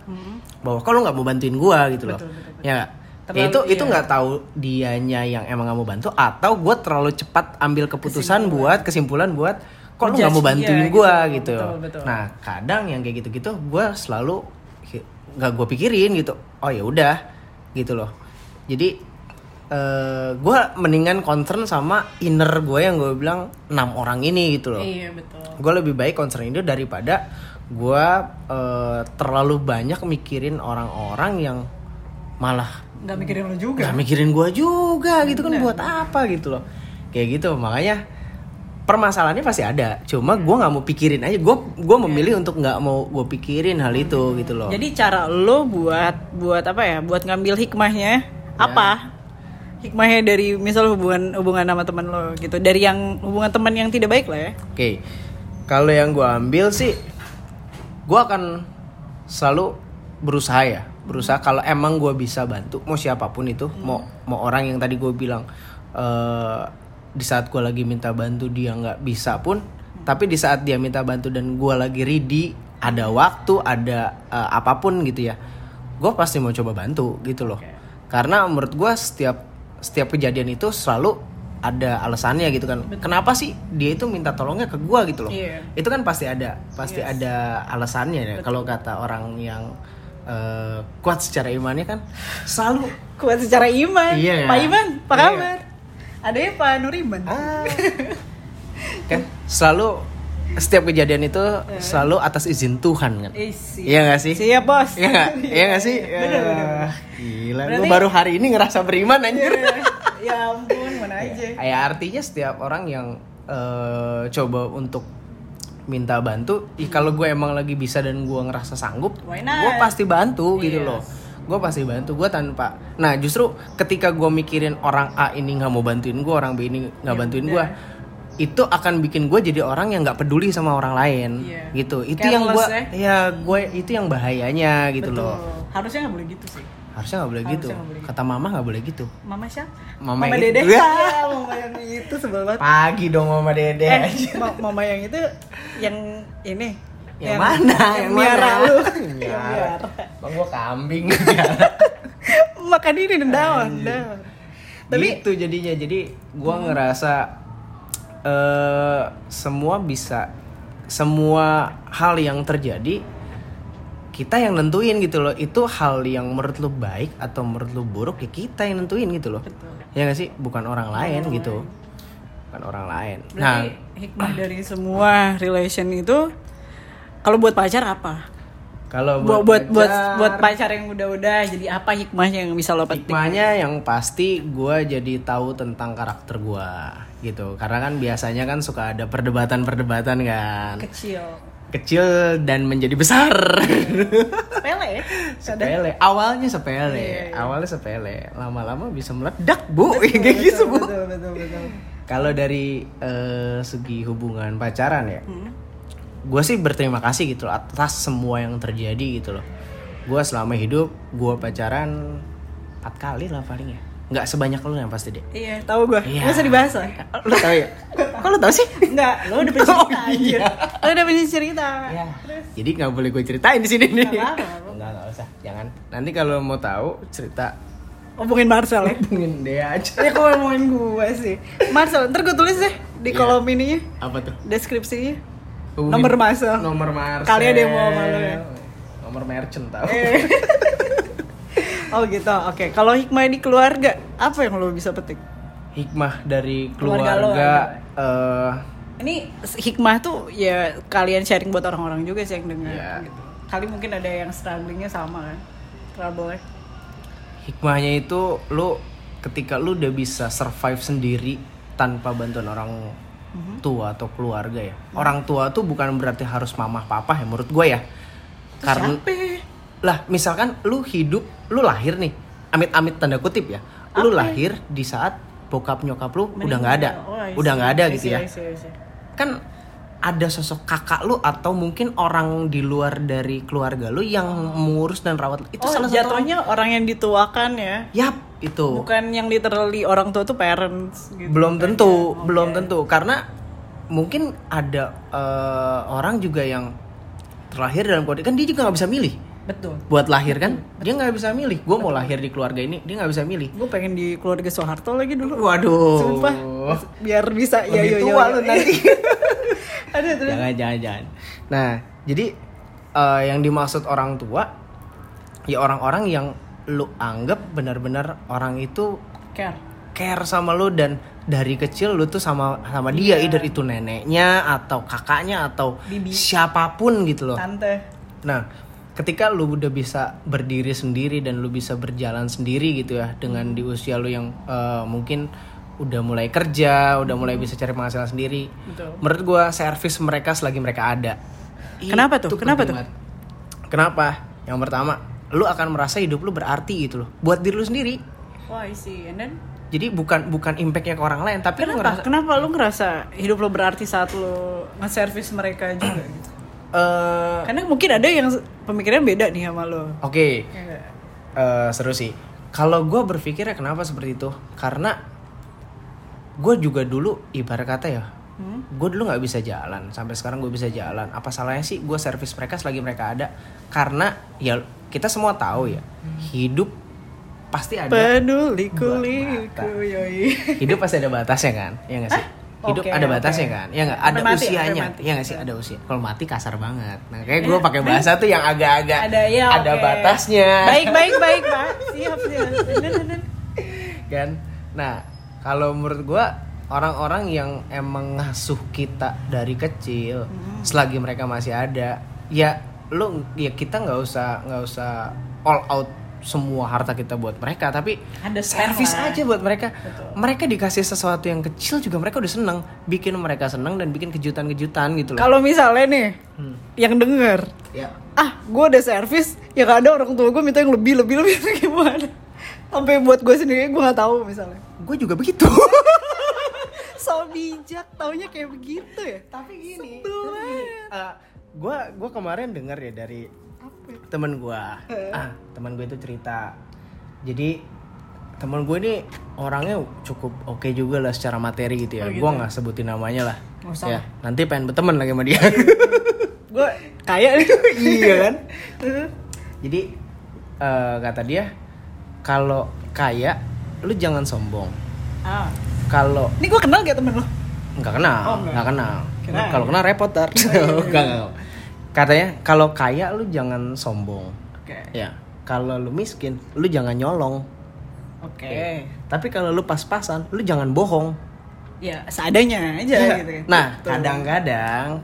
bahwa kalau nggak mau bantuin gue gitu loh Betul, betul, betul. ya nggak? ya Terlalu- itu itu iya. nggak tahu dianya yang emang nggak mau bantu atau gue terlalu cepat ambil keputusan buat kesimpulan buat kok lu nggak mau Ngejudge, bantuin iya, gue gitu. gitu, Betul, betul. nah kadang yang kayak gitu-gitu gue selalu nggak gue pikirin gitu. Oh ya udah gitu loh. Jadi eh gue mendingan concern sama inner gue yang gue bilang enam orang ini gitu loh. Iya betul. Gue lebih baik concern itu daripada gue eh, terlalu banyak mikirin orang-orang yang malah nggak mikirin lo juga. nggak mikirin gue juga gitu kan buat apa gitu loh. Kayak gitu makanya permasalahannya pasti ada. Cuma gue nggak mau pikirin aja. Gue gue memilih untuk nggak mau gue pikirin hal itu gitu loh. Jadi cara lo buat buat apa ya? Buat ngambil hikmahnya apa? Hikmahnya dari misal hubungan hubungan sama teman lo gitu. Dari yang hubungan teman yang tidak baik lah ya. Oke, kalau yang gue ambil sih, gue akan selalu berusaha ya, berusaha kalau emang gue bisa bantu, mau siapa pun itu, mau mau orang yang tadi gue bilang eh, di saat gue lagi minta bantu dia nggak bisa pun, tapi di saat dia minta bantu dan gue lagi ready, ada waktu, ada eh, apa pun gitu ya, gue pasti mau coba bantu gitu loh, karena menurut gue setiap setiap kejadian itu selalu ada alasannya gitu kan. Kenapa sih dia itu minta tolongnya ke gua gitu loh? Iya. Itu kan pasti ada, pasti ada alasannya ya. Kalau kata orang yang eh, kuat secara imannya kan selalu Kuat secara iman. Iya. Pak Iman, apa kabar? Ada ya Pak Nuriman. ah, kan selalu setiap kejadian itu selalu atas izin Tuhan kan. Eh. Iya gak sih? Siap bos. Iya gak? Iya gak sih? Bener, bener, bener. Ah, Gila, Berarti- gua baru hari ini ngerasa beriman anjir. ya ampun, mana aja. Ya artinya setiap orang yang eh, coba untuk minta bantu, ih, kalau gue emang lagi bisa dan gue ngerasa sanggup, gue pasti bantu gitu Yes. loh. Gue pasti bantu, gue tanpa. Nah justru ketika gue mikirin orang A ini nggak mau bantuin gue, orang B ini nggak Ya bantuin gue, itu akan bikin gue jadi orang yang nggak peduli sama orang lain, Iya. gitu. Itu yang gue, Careless ya gue itu yang bahayanya gitu Betul. loh. Harusnya nggak boleh gitu sih. Harusnya nggak boleh Harusnya gitu. nggak boleh gitu. Kata mama nggak boleh gitu. Mama siapa? Mama Mama Dede. Ya, mama yang itu sebel banget. Pagi dong mama dede. Eh, ma- mama yang itu yang ini Yang mana? yang Yang miara mana? lu Yang yang miara. Bang gua kambing. makan ini daun daun Tapi itu jadinya. Jadi gua ngerasa eh semua bisa semua hal yang terjadi kita yang nentuin gitu loh. Itu hal yang menurut lu baik atau menurut lu buruk ya kita yang nentuin gitu loh. betul Ya gak sih? Bukan orang lain gitu. Bukan orang lain. Nah, berarti hikmah dari semua relation itu kalau buat pacar apa? Kalau buat buat buat, pacar, buat pacar yang udah-udah jadi apa hikmahnya yang bisa lo petik? Hikmahnya yang pasti gue jadi tahu tentang karakter gue gitu. Karena kan biasanya kan suka ada perdebatan-perdebatan kan. Kecil. Kecil dan menjadi besar. Sepele ya? Sepele. Awalnya sepele. Iya, iya. awalnya sepele. Lama-lama bisa meledak bu. Kayak gitu bu. betul betul betul. Kalau dari eh, segi hubungan pacaran ya Hmm. Gue sih berterima kasih gitu loh atas semua yang terjadi gitu loh gue selama hidup gue pacaran empat kali lah paling ya nggak sebanyak lu yang pasti deh iya tahu gue Iya. nggak usah dibahas lah lu tahu ya kok lu tahu sih Enggak, lo udah punya Oh, cerita iya. anjir. Lo udah punya cerita. ya jadi nggak boleh gue ceritain di sini nih Nggak nggak usah jangan nanti kalau mau tahu cerita Ngomongin Marcel ya. hubungin dia aja Ya kok ngomongin gue sih. Marcel, ntar gue tulis deh di Iya. kolom ininya, apa tuh deskripsinya. Nomor Marcel. nomor Marcel Kali ada yang mau sama lu ya. nomor merchant tau Eh. oh gitu, oke. Kalau hikmah di keluarga, apa yang lo bisa petik? hikmah dari Keluarga keluarga, lo eh Ini hikmah tuh ya kalian sharing buat orang-orang juga sih yang dengar. Iya. Gitu. Kali mungkin ada yang strugglingnya sama kan, trouble hikmahnya itu lu ketika lu udah bisa survive sendiri tanpa bantuan orang Mhm. tua atau keluarga ya orang tua tuh bukan berarti harus mamah papa ya menurut gue ya karena Siapa? lah misalkan lu hidup lu lahir nih amit-amit tanda kutip ya lu Apa? lahir di saat bokap nyokap lu udah nggak ada Oh, udah nggak ada gitu ya I see, I see. kan ada sosok kakak lu atau mungkin orang di luar dari keluarga lu yang mengurus dan rawat lu. itu oh, salah satu orang- jatuhnya orang yang dituakan ya. Yap, itu. Bukan yang literally orang tua tuh parents gitu. belum tentu, Oke. belum tentu karena mungkin ada eh, orang juga yang terlahir dalam kode kan dia juga nggak bisa milih Betul. buat lahir kan dia nggak bisa milih gue mau lahir di keluarga ini dia nggak bisa milih Gue pengen di keluarga Soeharto lagi dulu. waduh Sumpah. Biar bisa ya tua yo. lu nanti Aduh terus. jangan jangan jangan nah jadi eh, yang dimaksud orang tua ya orang-orang yang lu anggap benar-benar orang itu Care. care sama lu dan dari kecil lu tuh sama sama dia either itu neneknya atau kakaknya atau Bibi. siapa pun gitu loh. Tante. Nah, ketika lu udah bisa berdiri sendiri dan lu bisa berjalan sendiri gitu ya dengan di usia lu yang eh, mungkin udah mulai kerja, udah mulai bisa cari penghasilan sendiri. Betul. Menurut gua servis mereka selagi mereka ada. Kenapa tuh? Kenapa tuh? banget. Kenapa? Yang pertama, lu akan merasa hidup lu berarti gitu loh buat diri lu sendiri. Wah, I see. And then Jadi bukan bukan impactnya ke orang lain, tapi lu kenapa? ngerasa Kenapa lu ngerasa hidup lo berarti saat lo nge-service mereka juga gitu? eh Karena mungkin ada yang pemikiran beda nih sama lo. Oke, Ya nggak? eh, seru sih. Kalau gue berpikirnya kenapa seperti itu? Karena gue juga dulu ibarat kata ya, Hmm? gue dulu nggak bisa jalan. Sampai sekarang gue bisa jalan. Apa salahnya sih gue servis mereka selagi mereka ada? Karena ya kita semua tahu ya, hidup pasti ada. Peduli kuliku yoi. hidup pasti ada batasnya kan? Ya nggak sih? Hidup Oke, ada batasnya kan? Ya nggak? Ada mati, usianya. mati. Ya nggak sih? Ada usia. Kalau mati kasar banget. Nah, kayak gue pakai bahasa tuh yang agak-agak Ada ya. ada batasnya. Baik baik baik pak. Siap siap. Bener, bener. kan nah kalau menurut gua orang-orang yang emang ngasuh kita dari kecil selagi mereka masih ada ya lu ya kita nggak usah nggak usah all out semua harta kita buat mereka tapi Ada servis lah. aja buat mereka Betul. mereka dikasih sesuatu yang kecil juga mereka udah seneng bikin mereka seneng dan bikin kejutan-kejutan gitu loh Kalau misalnya nih Hmm. yang denger ya ah gue udah servis ya gak ada orang tua gue minta yang lebih lebih lebih gimana sampai buat gue sendiri gue nggak tahu misalnya gue juga begitu so bijak taunya kayak begitu ya tapi gini banget. Gue gue kemarin dengar ya dari temen gue ah teman gue itu cerita. Jadi teman gue ini orangnya cukup oke juga lah secara materi gitu ya. Oh, gitu. gue nggak sebutin namanya lah. Usah. ya nanti pengen berteman lagi sama dia. Gue kayak nih. Iya kan? Jadi eh, kata dia kalau kaya lu jangan sombong. Ah. Kalau ini gue kenal gak temen lo? Nggak kenal Oh, nggak. kenal. Kalau kenal repot tar. Nggak, nggak. Katanya kalau kaya lu jangan sombong. Oke. Ya. Kalau lu miskin lu jangan nyolong. Oke. Tapi kalau lu pas-pasan lu jangan bohong. Ya seadanya aja gitu kan. Nah kadang-kadang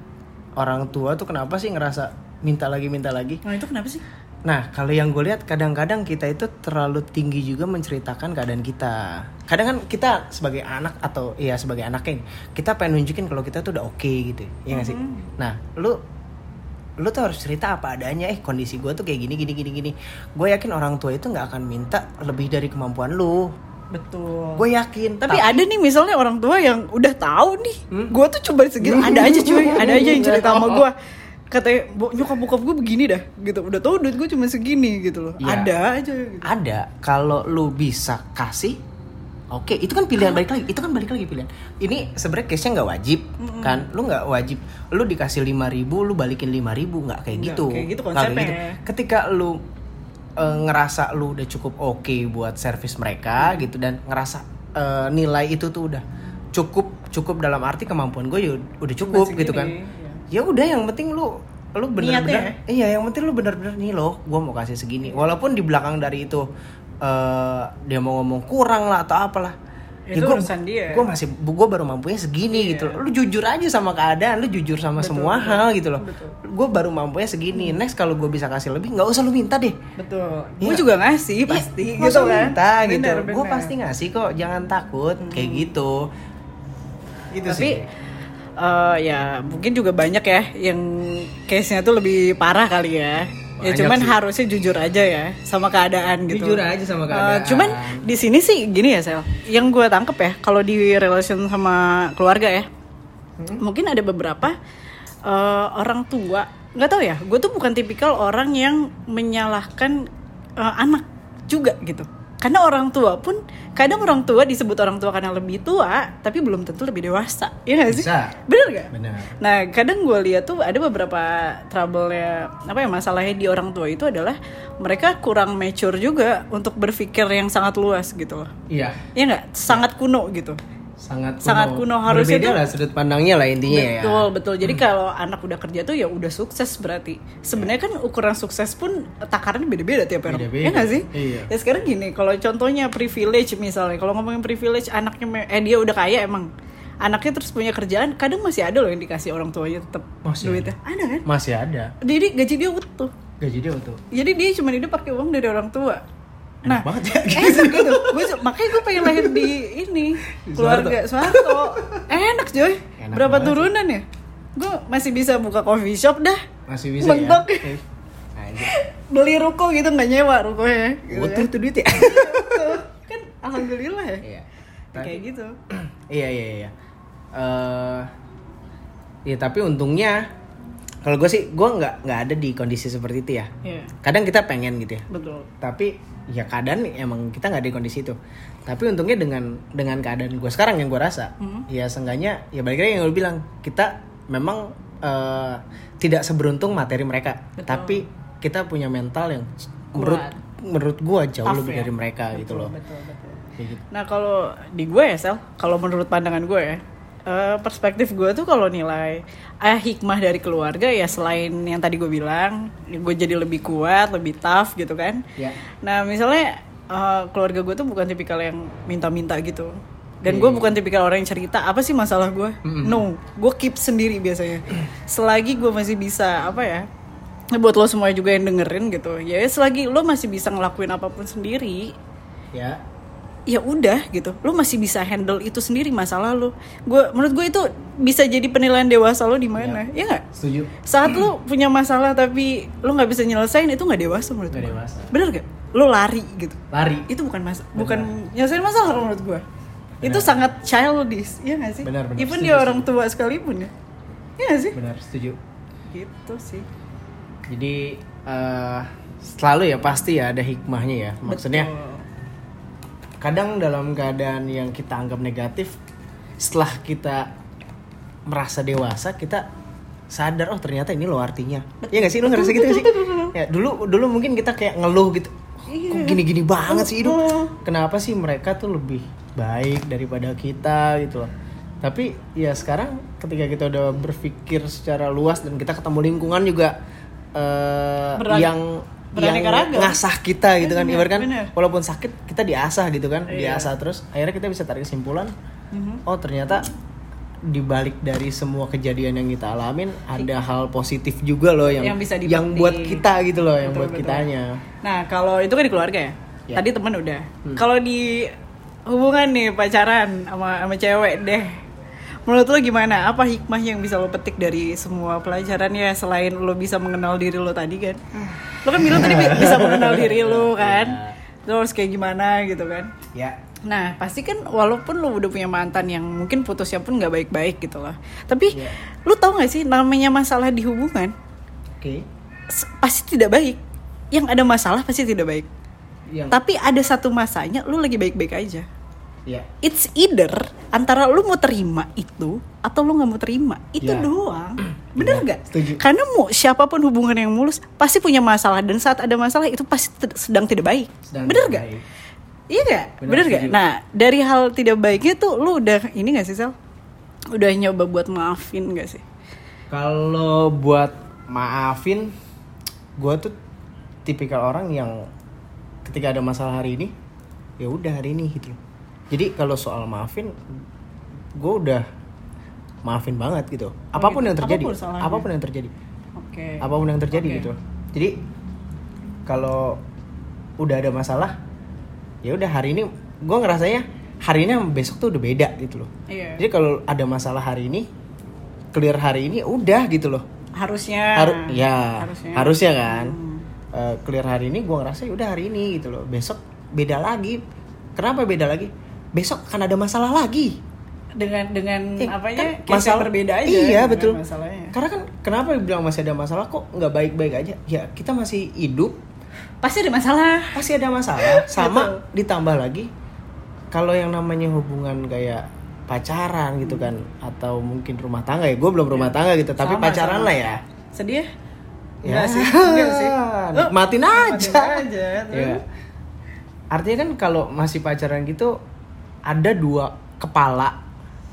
orang tua tuh kenapa sih ngerasa minta lagi minta lagi? Nah itu kenapa sih? Nah, kalau yang gue lihat kadang-kadang kita itu terlalu tinggi juga menceritakan keadaan kita. Kadang kan kita sebagai anak atau ya sebagai anaknya, kita pengen nunjukin kalau kita tuh udah oke gitu, ya nggak sih? Nah, lu lu tuh harus cerita apa adanya. Eh, kondisi gue tuh kayak gini, gini, gini, gini. Gue yakin orang tua itu nggak akan minta lebih dari kemampuan lu. Betul. Gue yakin. Tapi ada nih misalnya orang tua yang udah tahu nih, Hmm? gue tuh coba segitu ada aja cuy, ada aja yang cerita sama gue. Katanya "Bo, nyokap bokap gue begini dah, gitu. Udah tahu duit gue cuma segini gitu loh. Iya. Ada aja. Gitu. ada kalau lu bisa kasih oke itu kan pilihan balik lagi itu kan balik lagi pilihan. Ini sebenarnya case nya nggak wajib kan? Lu nggak wajib lu dikasih lima ribu lu balikin lima ribu nggak kayak Nggak gitu. kayak gitu konsepnya. ketika lu eh, ngerasa lu udah cukup oke buat servis mereka gitu dan ngerasa eh, nilai itu tuh udah cukup cukup dalam arti kemampuan gue ya udah cukup gitu kan. segini, ya udah yang penting lu lu bener-bener iya yang penting lu bener-bener nih loh gue mau kasih segini. Walaupun di belakang dari itu eh dia mau ngomong kurang lah atau apalah Itu gua- urusan dia. gue masih gue baru mampunya segini Iya. gitu loh. lu jujur aja sama keadaan lu jujur sama semua hal gitu loh gue baru mampunya segini next kalau gue bisa kasih lebih nggak usah lu minta deh Betul. Iya. Gue juga ngasih pasti Nggak gitu kan. minta gitu Bener, gue bener. Hmm. pasti ngasih kok jangan takut kayak gitu gitu Tapi sih eh, ya mungkin juga banyak ya yang case-nya tuh lebih parah kali ya. Ya Banyak cuman sih. harusnya jujur aja ya sama keadaan gitu. Jujur aja sama Eh, keadaan. cuman di sini sih gini ya Sel. Yang gue tangkep ya kalau di relation sama keluarga ya. Hmm? Mungkin ada beberapa eh, orang tua nggak tahu ya. Gue tuh bukan tipikal orang yang menyalahkan eh, anak juga gitu. Karena orang tua pun kadang orang tua disebut orang tua karena lebih tua, tapi belum tentu lebih dewasa. Iya gak sih? Bisa. Bener gak? Nah, kadang gue lihat tuh ada beberapa trouble-nya, apa ya masalahnya di orang tua itu adalah mereka kurang mature juga untuk berpikir yang sangat luas gitu loh. iya Iya nggak? Sangat kuno gitu. Sangat kuno. Sangat kuno, harusnya berbeda tuh- lah sudut pandangnya lah intinya ya betul, betul. Jadi kalau anak udah kerja tuh ya udah sukses berarti. Sebenarnya kan ukuran sukses pun takarannya beda-beda tiap orang. Beda-beda. Ya nggak sih? Iya. Ya sekarang gini, kalau contohnya privilege misalnya, kalau ngomongin privilege anaknya eh dia udah kaya emang. Anaknya terus punya kerjaan, kadang masih ada loh yang dikasih orang tuanya tetap Masih duitnya. Ada kan? masih ada Jadi gaji dia utuh. gaji dia tuh Jadi dia cuma hidup pakai uang dari orang tua. Enak Nah, banget ya, enak gitu. Gua, makanya gue pengen lahir di ini keluarga Soeharto. Enak coy. Enak Berapa turunan ya? Gue masih bisa buka coffee shop dah. masih bisa Mentok. ya Eh, anjir. Beli ruko gitu nggak nyewa rukonya. Gitu butuh kan. tuh duit ya Tuh, kan alhamdulillah ya. iya Kayak gitu. iya iya iya Eh, ya tapi untungnya kalau gue sih gue nggak nggak ada di kondisi seperti itu ya Iya, kadang kita pengen gitu ya betul. tapi ya keadaan emang kita nggak di kondisi itu tapi untungnya dengan dengan keadaan gue sekarang yang gue rasa Hmm. ya seenggaknya ya balik lagi yang gue bilang kita memang eh, tidak seberuntung materi mereka Betul. tapi kita punya mental yang menurut menurut gue jauh Tough lebih ya? dari mereka gitu loh Betul, betul. Gitu. Nah kalau di gue ya Sel, kalau menurut pandangan gue ya, eh, perspektif gue tuh kalau nilai eh, hikmah dari keluarga ya selain yang tadi gue bilang, gue jadi lebih kuat, lebih tough gitu kan. ya Nah misalnya eh, keluarga gue tuh bukan tipikal yang minta-minta gitu. Dan gue bukan tipikal orang yang cerita apa sih masalah gue. No, gue keep sendiri biasanya. Selagi gue masih bisa apa ya? Buat lo semua juga yang dengerin gitu. Ya selagi lo masih bisa ngelakuin apa pun sendiri, ya ya udah gitu. Lo masih bisa handle itu sendiri masalah lo gue menurut gue itu bisa jadi penilaian dewasa lo di mana ya. nggak? Setuju. Saat lo punya masalah tapi lo nggak bisa nyelesain itu nggak dewasa menurut gue dewasa. bener gak lo lari gitu. Lari. Itu bukan mas bukan nyelesain masalah menurut gue itu sangat childish ya nggak sih? Benar, benar. even Setuju, dia orang tua sekalipun ya. Ya nggak sih? Benar setuju. Gitu sih. Jadi eh, selalu ya pasti ya ada hikmahnya ya. Maksudnya Betul. Kadang dalam keadaan yang kita anggap negatif setelah kita merasa dewasa kita sadar oh ternyata ini loh artinya. Iya gak sih? Lu ngerasa gitu gak sih? Ya dulu dulu mungkin kita kayak ngeluh gitu. Kok gini-gini banget sih hidup? Kenapa sih mereka tuh lebih baik daripada kita gitu loh? Tapi ya sekarang ketika kita udah berpikir secara luas dan kita ketemu lingkungan juga Berani- yang beraneka yang ragam. ngasah kita gitu kan Bener, ibarat kan bener. walaupun sakit kita diasah gitu kan Iya. diasah terus akhirnya kita bisa tarik kesimpulan Mhm. oh ternyata dibalik dari semua kejadian yang kita alamin ada hal positif juga loh yang Yang bisa yang buat kita gitu loh yang Betul, buat betul. kitanya Nah, kalau itu kan di keluarga ya. Ya. Tadi temen udah. Hmm. Kalau di hubungan nih pacaran sama sama cewek deh. Menurut lo gimana? Apa hikmah yang bisa lo petik dari semua pelajaran ya selain lo bisa mengenal diri lo tadi kan? Lo kan bilang tadi bi- bisa mengenal diri lo kan? Lo harus kayak gimana gitu kan? ya Nah, pasti kan walaupun lo udah punya mantan yang mungkin putusnya pun nggak baik-baik gitu lah. Tapi Iya. lo tau gak sih namanya masalah di hubungan oke s- pasti tidak baik. Yang ada masalah pasti tidak baik. yang Tapi ada satu masanya lu lagi baik-baik aja. Ya It's either antara lu mau terima itu atau lu nggak mau terima. Itu Ya. doang. Bener nggak? setuju. Karena mau siapa pun hubungan yang mulus pasti punya masalah dan saat ada masalah itu pasti sedang tidak baik. sedang Bener nggak? Iya nggak? Bener, nggak? Nah dari hal tidak baiknya tuh lu udah ini nggak sih Sel? Udah nyoba buat maafin gak sih? Kalau buat maafin, gue tuh tipikal orang yang ketika ada masalah hari ini, ya udah hari ini gitu. loh. Jadi kalau soal maafin, gue udah maafin banget gitu. Apa pun gitu. yang terjadi, Apa pun salahnya. apa pun yang terjadi, Oke. apa pun yang terjadi Oke. gitu. Jadi kalau udah ada masalah, ya udah hari ini gue ngerasanya hari ini sama besok tuh udah beda gitu loh. Iya. Jadi kalau ada masalah hari ini, clear hari ini udah gitu loh. Harusnya. Harus ya Harusnya. harusnya, kan. Hmm. Eh, clear hari ini gue ngerasa ya udah hari ini gitu loh. Besok beda lagi. Kenapa beda lagi? Besok akan ada masalah lagi. dengan dengan Eh, apanya kan case yang berbeda aja Iya betul. masalahnya Karena kan kenapa bilang masih ada masalah kok nggak baik-baik aja? Ya kita masih hidup pasti ada masalah pasti ada masalah. Sama Betul. ditambah lagi kalau yang namanya hubungan kayak pacaran gitu kan atau mungkin rumah tangga ya gue belum rumah tangga gitu tapi Sama, pacaran sama. lah ya sedih Ya. enggak sih enggak sih Nikmatin nikmatin aja. aja, terus? Iya. Artinya kan kalau masih pacaran gitu ada dua kepala,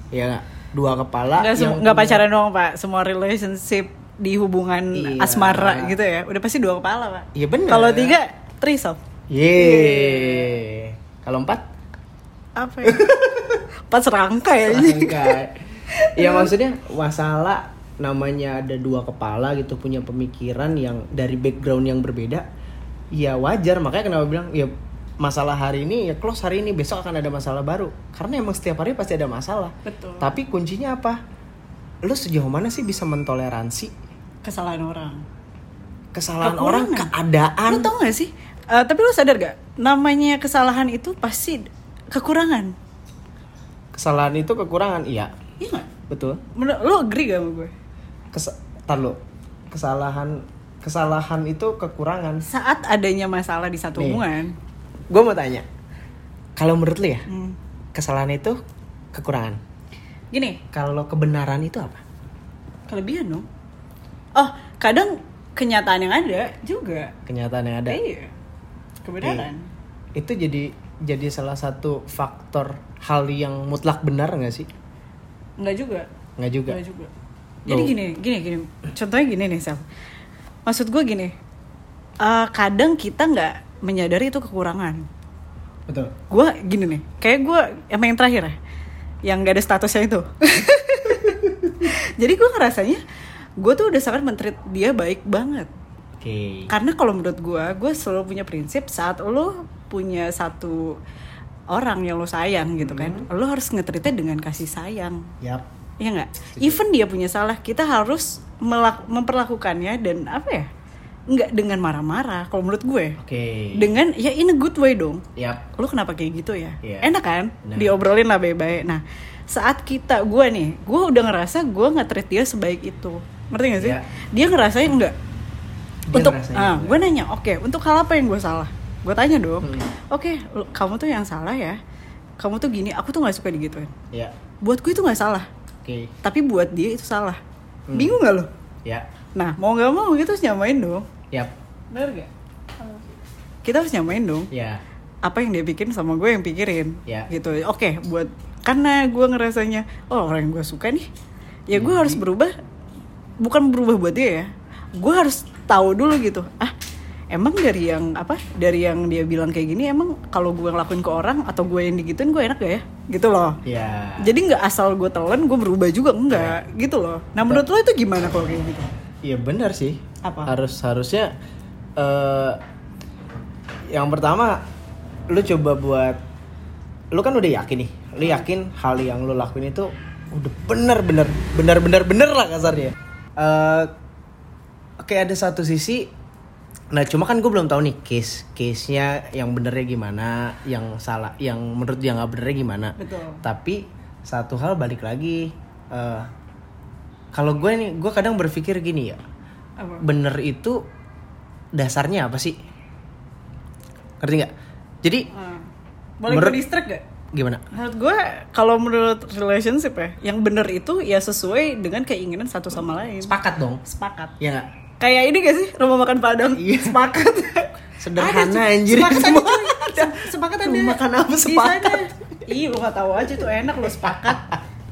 ya? Dua kepala nggak sem- yang nggak pacaran doang pak semua relationship di hubungan Iya. asmara gitu ya udah pasti dua kepala pak Iya benar. kalau tiga threesome Yeay. Kalau empat? apa ya empat serangkai aja Enggak. ya maksudnya masalah namanya ada dua kepala gitu punya pemikiran yang dari background yang berbeda ya wajar makanya kenapa bilang ya masalah hari ini ya close hari ini. Besok akan ada masalah baru. Karena emang setiap hari pasti ada masalah. Betul. Tapi kuncinya apa? Lu sejauh mana sih bisa mentoleransi kesalahan orang? kesalahan Kekurangan. orang keadaan? Lu tau gak sih? Eh, tapi lu sadar gak? Namanya kesalahan itu pasti kekurangan. Kesalahan itu kekurangan iya. Iya gak? betul. Menurut lu agree gak sama gue? Kes tar lu. kesalahan kesalahan itu kekurangan. Saat adanya masalah di satu hubungan gue mau tanya. Kalau menurut lu ya hmm, kesalahan itu kekurangan. Gini, kalau kebenaran itu apa? Kelebihan dong. Oh, kadang kenyataan yang ada juga. Kenyataan yang ada. Iya, kebenaran. Itu jadi jadi salah satu faktor hal yang mutlak benar nggak sih? Enggak juga. Nggak juga. Enggak juga. Jadi gini, gini, gini. Contohnya gini nih, Sal Maksud gue gini. Eh, Kadang kita nggak menyadari itu kekurangan. Betul. Gue gini nih kayak gue emang yang terakhir ya yang gak ada statusnya itu. Jadi gue ngerasanya gue tuh udah sangat mentreat dia baik banget. Oke. Karena kalau menurut gue gue selalu punya prinsip saat lo punya satu orang yang lo sayang gitu kan lo harus ngetreatnya dengan kasih sayang. Yap. Iya nggak? Even dia punya salah, kita harus melak- memperlakukannya dan apa ya? Nggak dengan marah-marah. Kalau menurut gue, oke. Dengan ya in a good way dong. Yap. Lu kenapa kayak gitu ya? Iya. enak kan? Nah. diobrolin lah baik-baik. Nah saat kita gue nih gue udah ngerasa gue nggak treat dia sebaik itu. Ngerti gak sih? Iya. dia ngerasain enggak Dia untuk ngerasain ah gue nanya oke untuk hal apa yang gue salah? Gue tanya dong Hmm. oke lu- kamu tuh yang salah ya. Kamu tuh gini aku tuh nggak suka digituin. Ya buat gue itu nggak salah. Oke. Tapi buat dia itu salah. Hmm. bingung nggak lo ya nah mau nggak mau kita harus nyamain dong. Yap. Bener gak kita harus nyamain dong. Ya. Apa yang dia pikirin sama gue yang pikirin. Ya. gitu. Oke buat karena gue ngerasanya oh orang yang gue suka nih ya gue Jadi- harus berubah bukan berubah buat dia ya. Gue harus tahu dulu gitu ah emang dari yang apa dari yang dia bilang kayak gini emang kalau gue ngelakuin ke orang atau gue yang digituin gue enak gak ya? Gitu loh. Ya. Jadi nggak asal gue telan gue berubah juga enggak gitu loh. Nah menurut lo itu gimana kalau kayak gitu Iya benar sih. Apa? Harus harusnya eh yang pertama lu coba buat lu kan udah yakin nih. Lu yakin hal yang lu lakuin itu udah bener bener bener bener bener lah kasarnya. Eh Oke ada satu sisi Nah cuma kan gue belum tahu nih case case nya yang benernya gimana, yang salah, yang menurut dia nggak benernya gimana. betul Tapi satu hal balik lagi, eh kalau gue nih, gue kadang berpikir gini ya, apa bener itu dasarnya apa sih? Ngerti nggak? Jadi Ah. boleh Menurut- gue distract gak gimana? menurut gue kalau menurut relationship ya yang bener itu ya sesuai dengan keinginan satu sama lain Sepakat dong, sepakat ya nggak? kayak ini gak sih rumah makan padang Iya. sepakat Sederhana, Ada, anjir. sepakat ada. Se- sepakat ada Rumah makan apa sepakat? Ih lu gak tahu aja tuh enak lu sepakat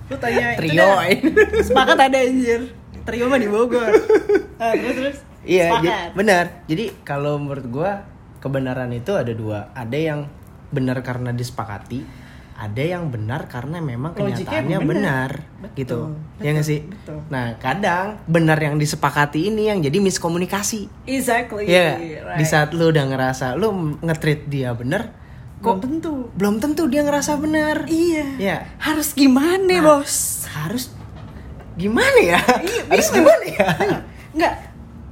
Lu tanya Trio. Sepakat ada anjir Trio mah di Bogor nah, Terus terus Iya, Sepakat benar. Jadi kalau menurut gue kebenaran itu ada dua. Ada yang benar karena disepakati, ada yang benar karena memang Logiknya kenyataannya benar. benar, Betul, gitu. betul, ya nggak sih? betul. Nah, kadang benar yang disepakati ini yang jadi miskomunikasi. Exactly Iya, nggak? right. di saat lu udah ngerasa lu nge-treat dia benar, Belum kok tentu belum tentu dia ngerasa benar. Iya Iya. Harus gimana Nah, bos Harus gimana ya? Iya, Harus bingung. gimana ya? Enggak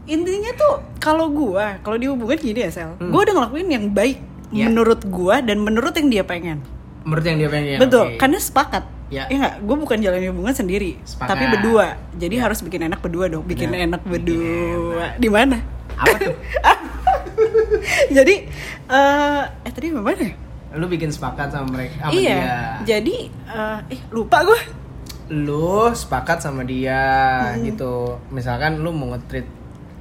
Intinya tuh kalau gua Kalau di hubungan gini ya Sel Hmm. Gua udah ngelakuin yang baik Iya. Menurut gua dan menurut yang dia pengen Menurut yang dia pengen. Betul, oke. karena sepakat. Ya. Ya nggak, gue bukan jalan hubungan sendiri, Sepakat. tapi berdua. Jadi Ya. harus bikin enak berdua dong, bikin Benar. enak berdua. Di mana? Apa tuh? jadi eh eh tadi mana? ya? lu bikin sepakat sama mereka sama iya. dia Jadi eh eh lupa gue. lu sepakat sama dia Hmm. gitu misalkan lu mau nge-treat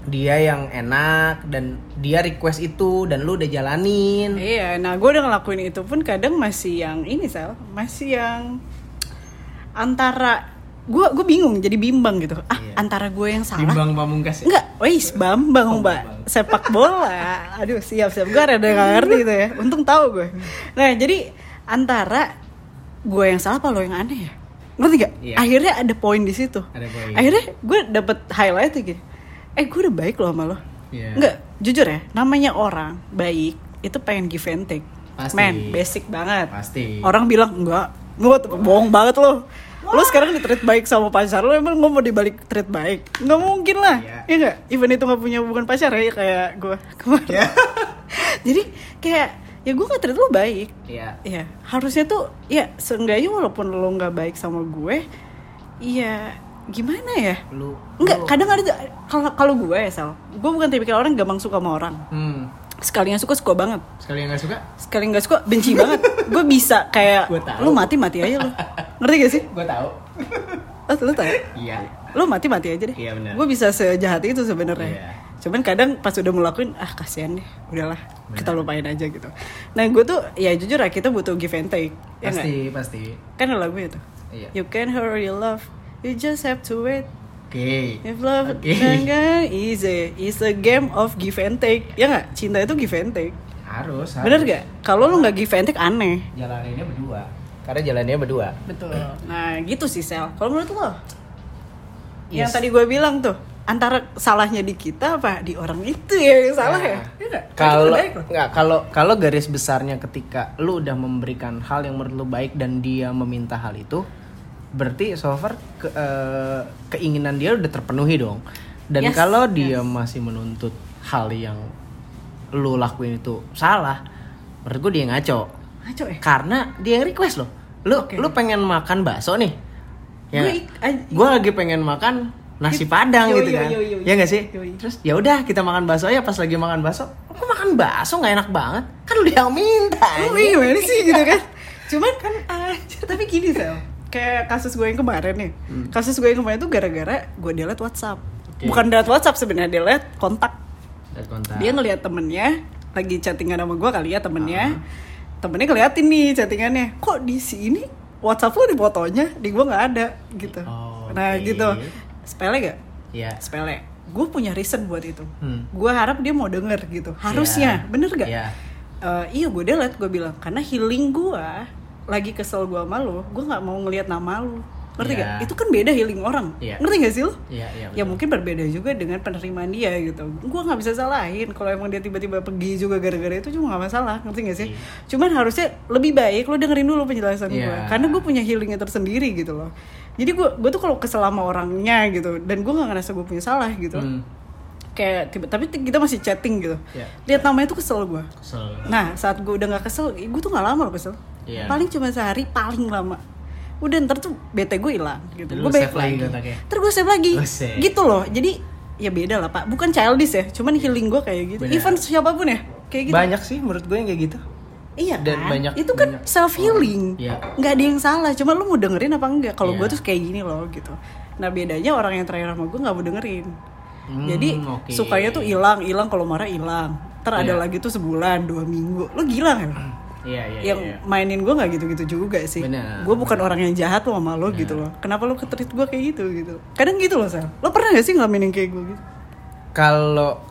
dia yang enak dan dia request itu dan lu udah jalanin Iya, nah gue udah ngelakuin itu pun kadang masih yang ini sel, masih yang antara gue gue bingung jadi bimbang gitu. Ah Iya. antara gue yang salah bimbang pamungkas ya? Enggak, wais Bambang mbak. Sepak bola Aduh siap siap Gue rada gak ngerti itu ya Untung tahu gue Nah jadi Antara Gue yang salah apa lo yang aneh ya Ngerti gak? Iya. Akhirnya ada poin di situ Ada poin. Akhirnya gue dapet highlight gitu Eh gue udah baik loh sama lo Iya. Enggak Jujur ya Namanya orang Baik Itu pengen give and take Pasti. Man basic banget pasti Orang bilang enggak Gue bohong banget lo Lo sekarang di treat baik sama pacar lo Emang lo mau dibalik treat baik? Nggak mungkin lah. Iya. Iya nggak? Even itu nggak punya hubungan pacar ya Kayak gue kemarin. Iya. Jadi kayak Ya gue nggak treat lo baik. Iya. Ya harusnya tuh Ya seenggaknya walaupun lo nggak baik sama gue Iya Gimana ya? Lu Enggak, lu- kadang ada kalau kalau gue ya Sal, gue bukan tipikal orang gampang suka sama orang. hmm Sekali yang suka suka banget, sekali yang nggak suka sekali nggak suka benci banget. Gue bisa kayak lu mati mati aja lu, ngerti gak sih? gue tahu Oh, lu tahu? iya Lu mati mati aja deh. Iya, benar. Gue bisa sejahat itu sebenarnya. Iya. Cuman kadang pas udah ngelakuin, ah kasihan deh, udahlah kita lupain aja gitu. Nah gue tuh ya jujur ya kita butuh give and take, ya pasti pasti Kan lagunya tuh. Iya. You can hurry love, you just have to wait. Oke If love okay. easy, it's a game of give and take. Ya nggak? Cinta itu give and take. harus Bener harus. gak? Kalau lu nggak give and take aneh. jalaninnya berdua karena jalannya berdua Betul. Nah gitu sih Sel. Kalau menurut lo? Yang Yes. tadi gue bilang tuh antara salahnya di kita apa di orang itu ya yang salah ya? Nah, Iya? Kan Kalau nggak kalau kalau garis besarnya ketika lu udah memberikan hal yang menurut lu baik dan dia meminta hal itu, berarti so far ke- eh, keinginan dia udah terpenuhi dong. Dan Yes, kalau dia masih menuntut hal yang lu lakuin itu salah, menurut gue dia ngaco. Ngaco ya? Karena dia yang request loh. Lu Oke. lu pengen makan bakso nih. Ya, Gue lagi pengen makan nasi padang Yo, gitu yo, kan. yo, yo, yo. Ya gak sih? Yo, yo. Terus ya udah kita makan bakso aja pas lagi makan bakso. Kok makan bakso nggak enak banget? Kan lu yang minta. Lu anjing. gimana sih gitu kan? Cuman kan aja tapi gini Sel. Kayak kasus gue yang kemarin nih. Kasus gue yang kemarin tuh gara-gara gue delete WhatsApp. Oke. Bukan delete WhatsApp sebenarnya delete kontak. Lihat kontak. Dia ngelihat temennya lagi chattingan sama gue kali ya temennya. Temennya ngeliatin nih chattingannya. Kok di sini WhatsApp lu di fotonya, di gue nggak ada gitu. Oh, Nah oke. gitu. Sepele gak? Iya. Sepele. gue punya reason buat itu Hmm. gue harap dia mau denger gitu harusnya Iya. bener gak Iya. Eh, iya gue delete gue bilang karena healing gue lagi kesel gue sama lo gue nggak mau ngelihat nama lo ngerti Iya. gak itu kan beda healing orang Iya. ngerti gak sih lo Iya, iya. ya mungkin berbeda juga dengan penerimaan dia gitu gue nggak bisa salahin kalau emang dia tiba-tiba pergi juga gara-gara itu cuma nggak masalah ngerti gak sih Iya. cuman harusnya lebih baik lo dengerin dulu penjelasan gue Iya. karena gue punya healingnya tersendiri gitu loh jadi gue gue tuh kalau kesel sama orangnya gitu dan gue nggak ngerasa gue punya salah gitu Hmm. kayak tiba tapi kita masih chatting gitu Iya. lihat namanya tuh kesel gue Kesel. Nah saat gue udah gak kesel, gue tuh gak lama loh kesel. Iya. Paling cuma sehari, paling lama. Udah ntar tuh bete gue hilang gitu. Gue save lagi? Ntar gue save lagi. Oh, save. Gitu loh. Jadi ya beda lah pak. Bukan childish ya. Cuman healing gue kayak gitu. Benar. Even siapa pun ya. Kayak gitu. Banyak sih menurut gue yang kayak gitu. Iya Dan kan? banyak- itu kan banyak self healing. Iya. Nggak ada yang salah. Cuma lu mau dengerin apa enggak? Kalau Iya. gue tuh kayak gini loh gitu. Nah bedanya orang yang terakhir sama gue nggak mau dengerin. Hmm, Jadi oke. sukanya tuh hilang, hilang kalau marah hilang. Ntar ada Iya. lagi tuh sebulan, dua minggu. Lu gila kan? Iya, iya, yang iya. mainin gue nggak gitu-gitu juga sih. Gue bukan orang yang jahat loh sama lo gitu loh. Kenapa lo ketreat gue kayak gitu gitu? Kadang gitu loh Sal. Lo pernah gak sih ngalamin yang kayak gue gitu? Kalau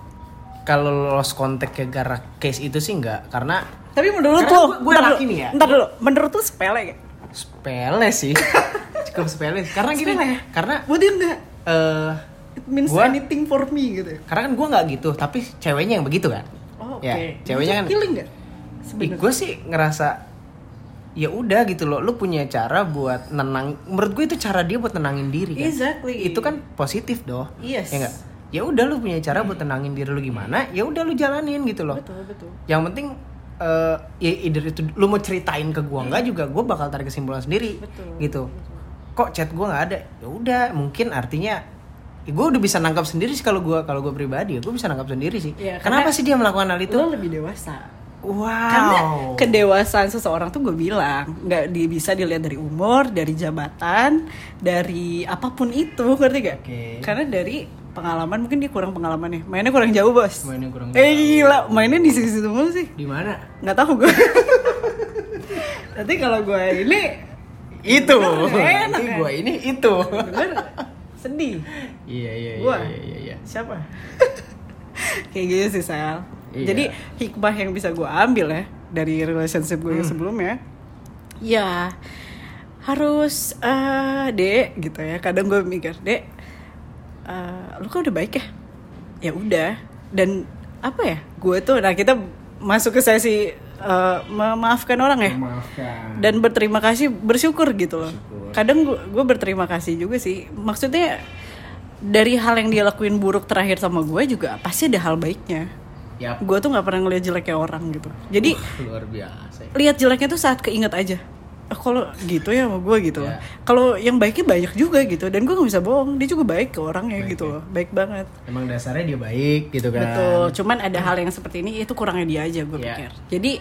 kalau lost contact ya gara case itu sih enggak karena Tapi menurut Karena lo, laki nih ya. Ntar dulu, menurut lo sepele gak? sepele sih. Cukup sepele. Karena gini, Sepele ya? karena Buat dia enggak. eh It means Gua- anything for me gitu. ya? karena kan gue nggak gitu, tapi ceweknya yang begitu kan. Oh, oke. Ya, ceweknya kan healing gak? Ih, gue sih ngerasa ya udah gitu loh lu punya cara buat nenang menurut gue itu cara dia buat nenangin diri kan. Exactly. itu kan positif doh Yes. ya enggak ya udah lu punya cara buat tenangin diri lu gimana ya udah lu jalanin gitu loh. Betul betul. yang penting eh ya either itu lu mau ceritain ke gua enggak juga gua bakal tarik kesimpulan sendiri Betul, gitu. kok chat gua nggak ada? Ya udah mungkin artinya ya gue udah bisa nangkap sendiri sih kalau gua kalau gua pribadi ya gue bisa nangkap sendiri sih. Iya, kenapa sih dia melakukan hal itu? Lo lebih dewasa. Wow Karena kedewasaan seseorang tuh gue bilang nggak di, bisa dilihat dari umur, dari jabatan, dari apa pun itu, ngerti gak? Oke. Karena dari pengalaman mungkin dia kurang pengalaman nih, mainnya kurang jauh bos. Mainnya kurang Eh gila, mainnya di situ mulu sih. di mana Nggak tahu gue. Nanti kalau gue ini itu Enak, Nanti kan? gua ini itu denger sedih. iya iya iya Gua? iya iya, iya. Siapa? Kayak gitu sih Sal. Iya. Jadi hikmah yang bisa gue ambil ya dari relationship gue Hmm. yang sebelumnya, ya harus eh dek gitu ya. Kadang gue mikir dek, eh, lu kan udah baik ya, ya udah. Dan apa ya? Gue tuh, nah kita masuk ke sesi eh, memaafkan orang ya maafkan dan berterima kasih bersyukur gitu loh Bersyukur. kadang gue berterima kasih juga sih maksudnya dari hal yang dia lakuin buruk terakhir sama gue juga pasti ada hal baiknya ya gue tuh nggak pernah ngeliat jeleknya orang gitu jadi luar biasa lihat jeleknya tuh saat keinget aja Eh, kalau gitu ya sama gue gitu Ya. kalau yang baiknya banyak juga gitu dan gue nggak bisa bohong dia juga baik ke orangnya Baik, gitu ya. loh baik banget emang dasarnya dia baik gitu kan Betul, cuman ada hal yang seperti ini itu kurangnya dia aja gue Iya. pikir. Jadi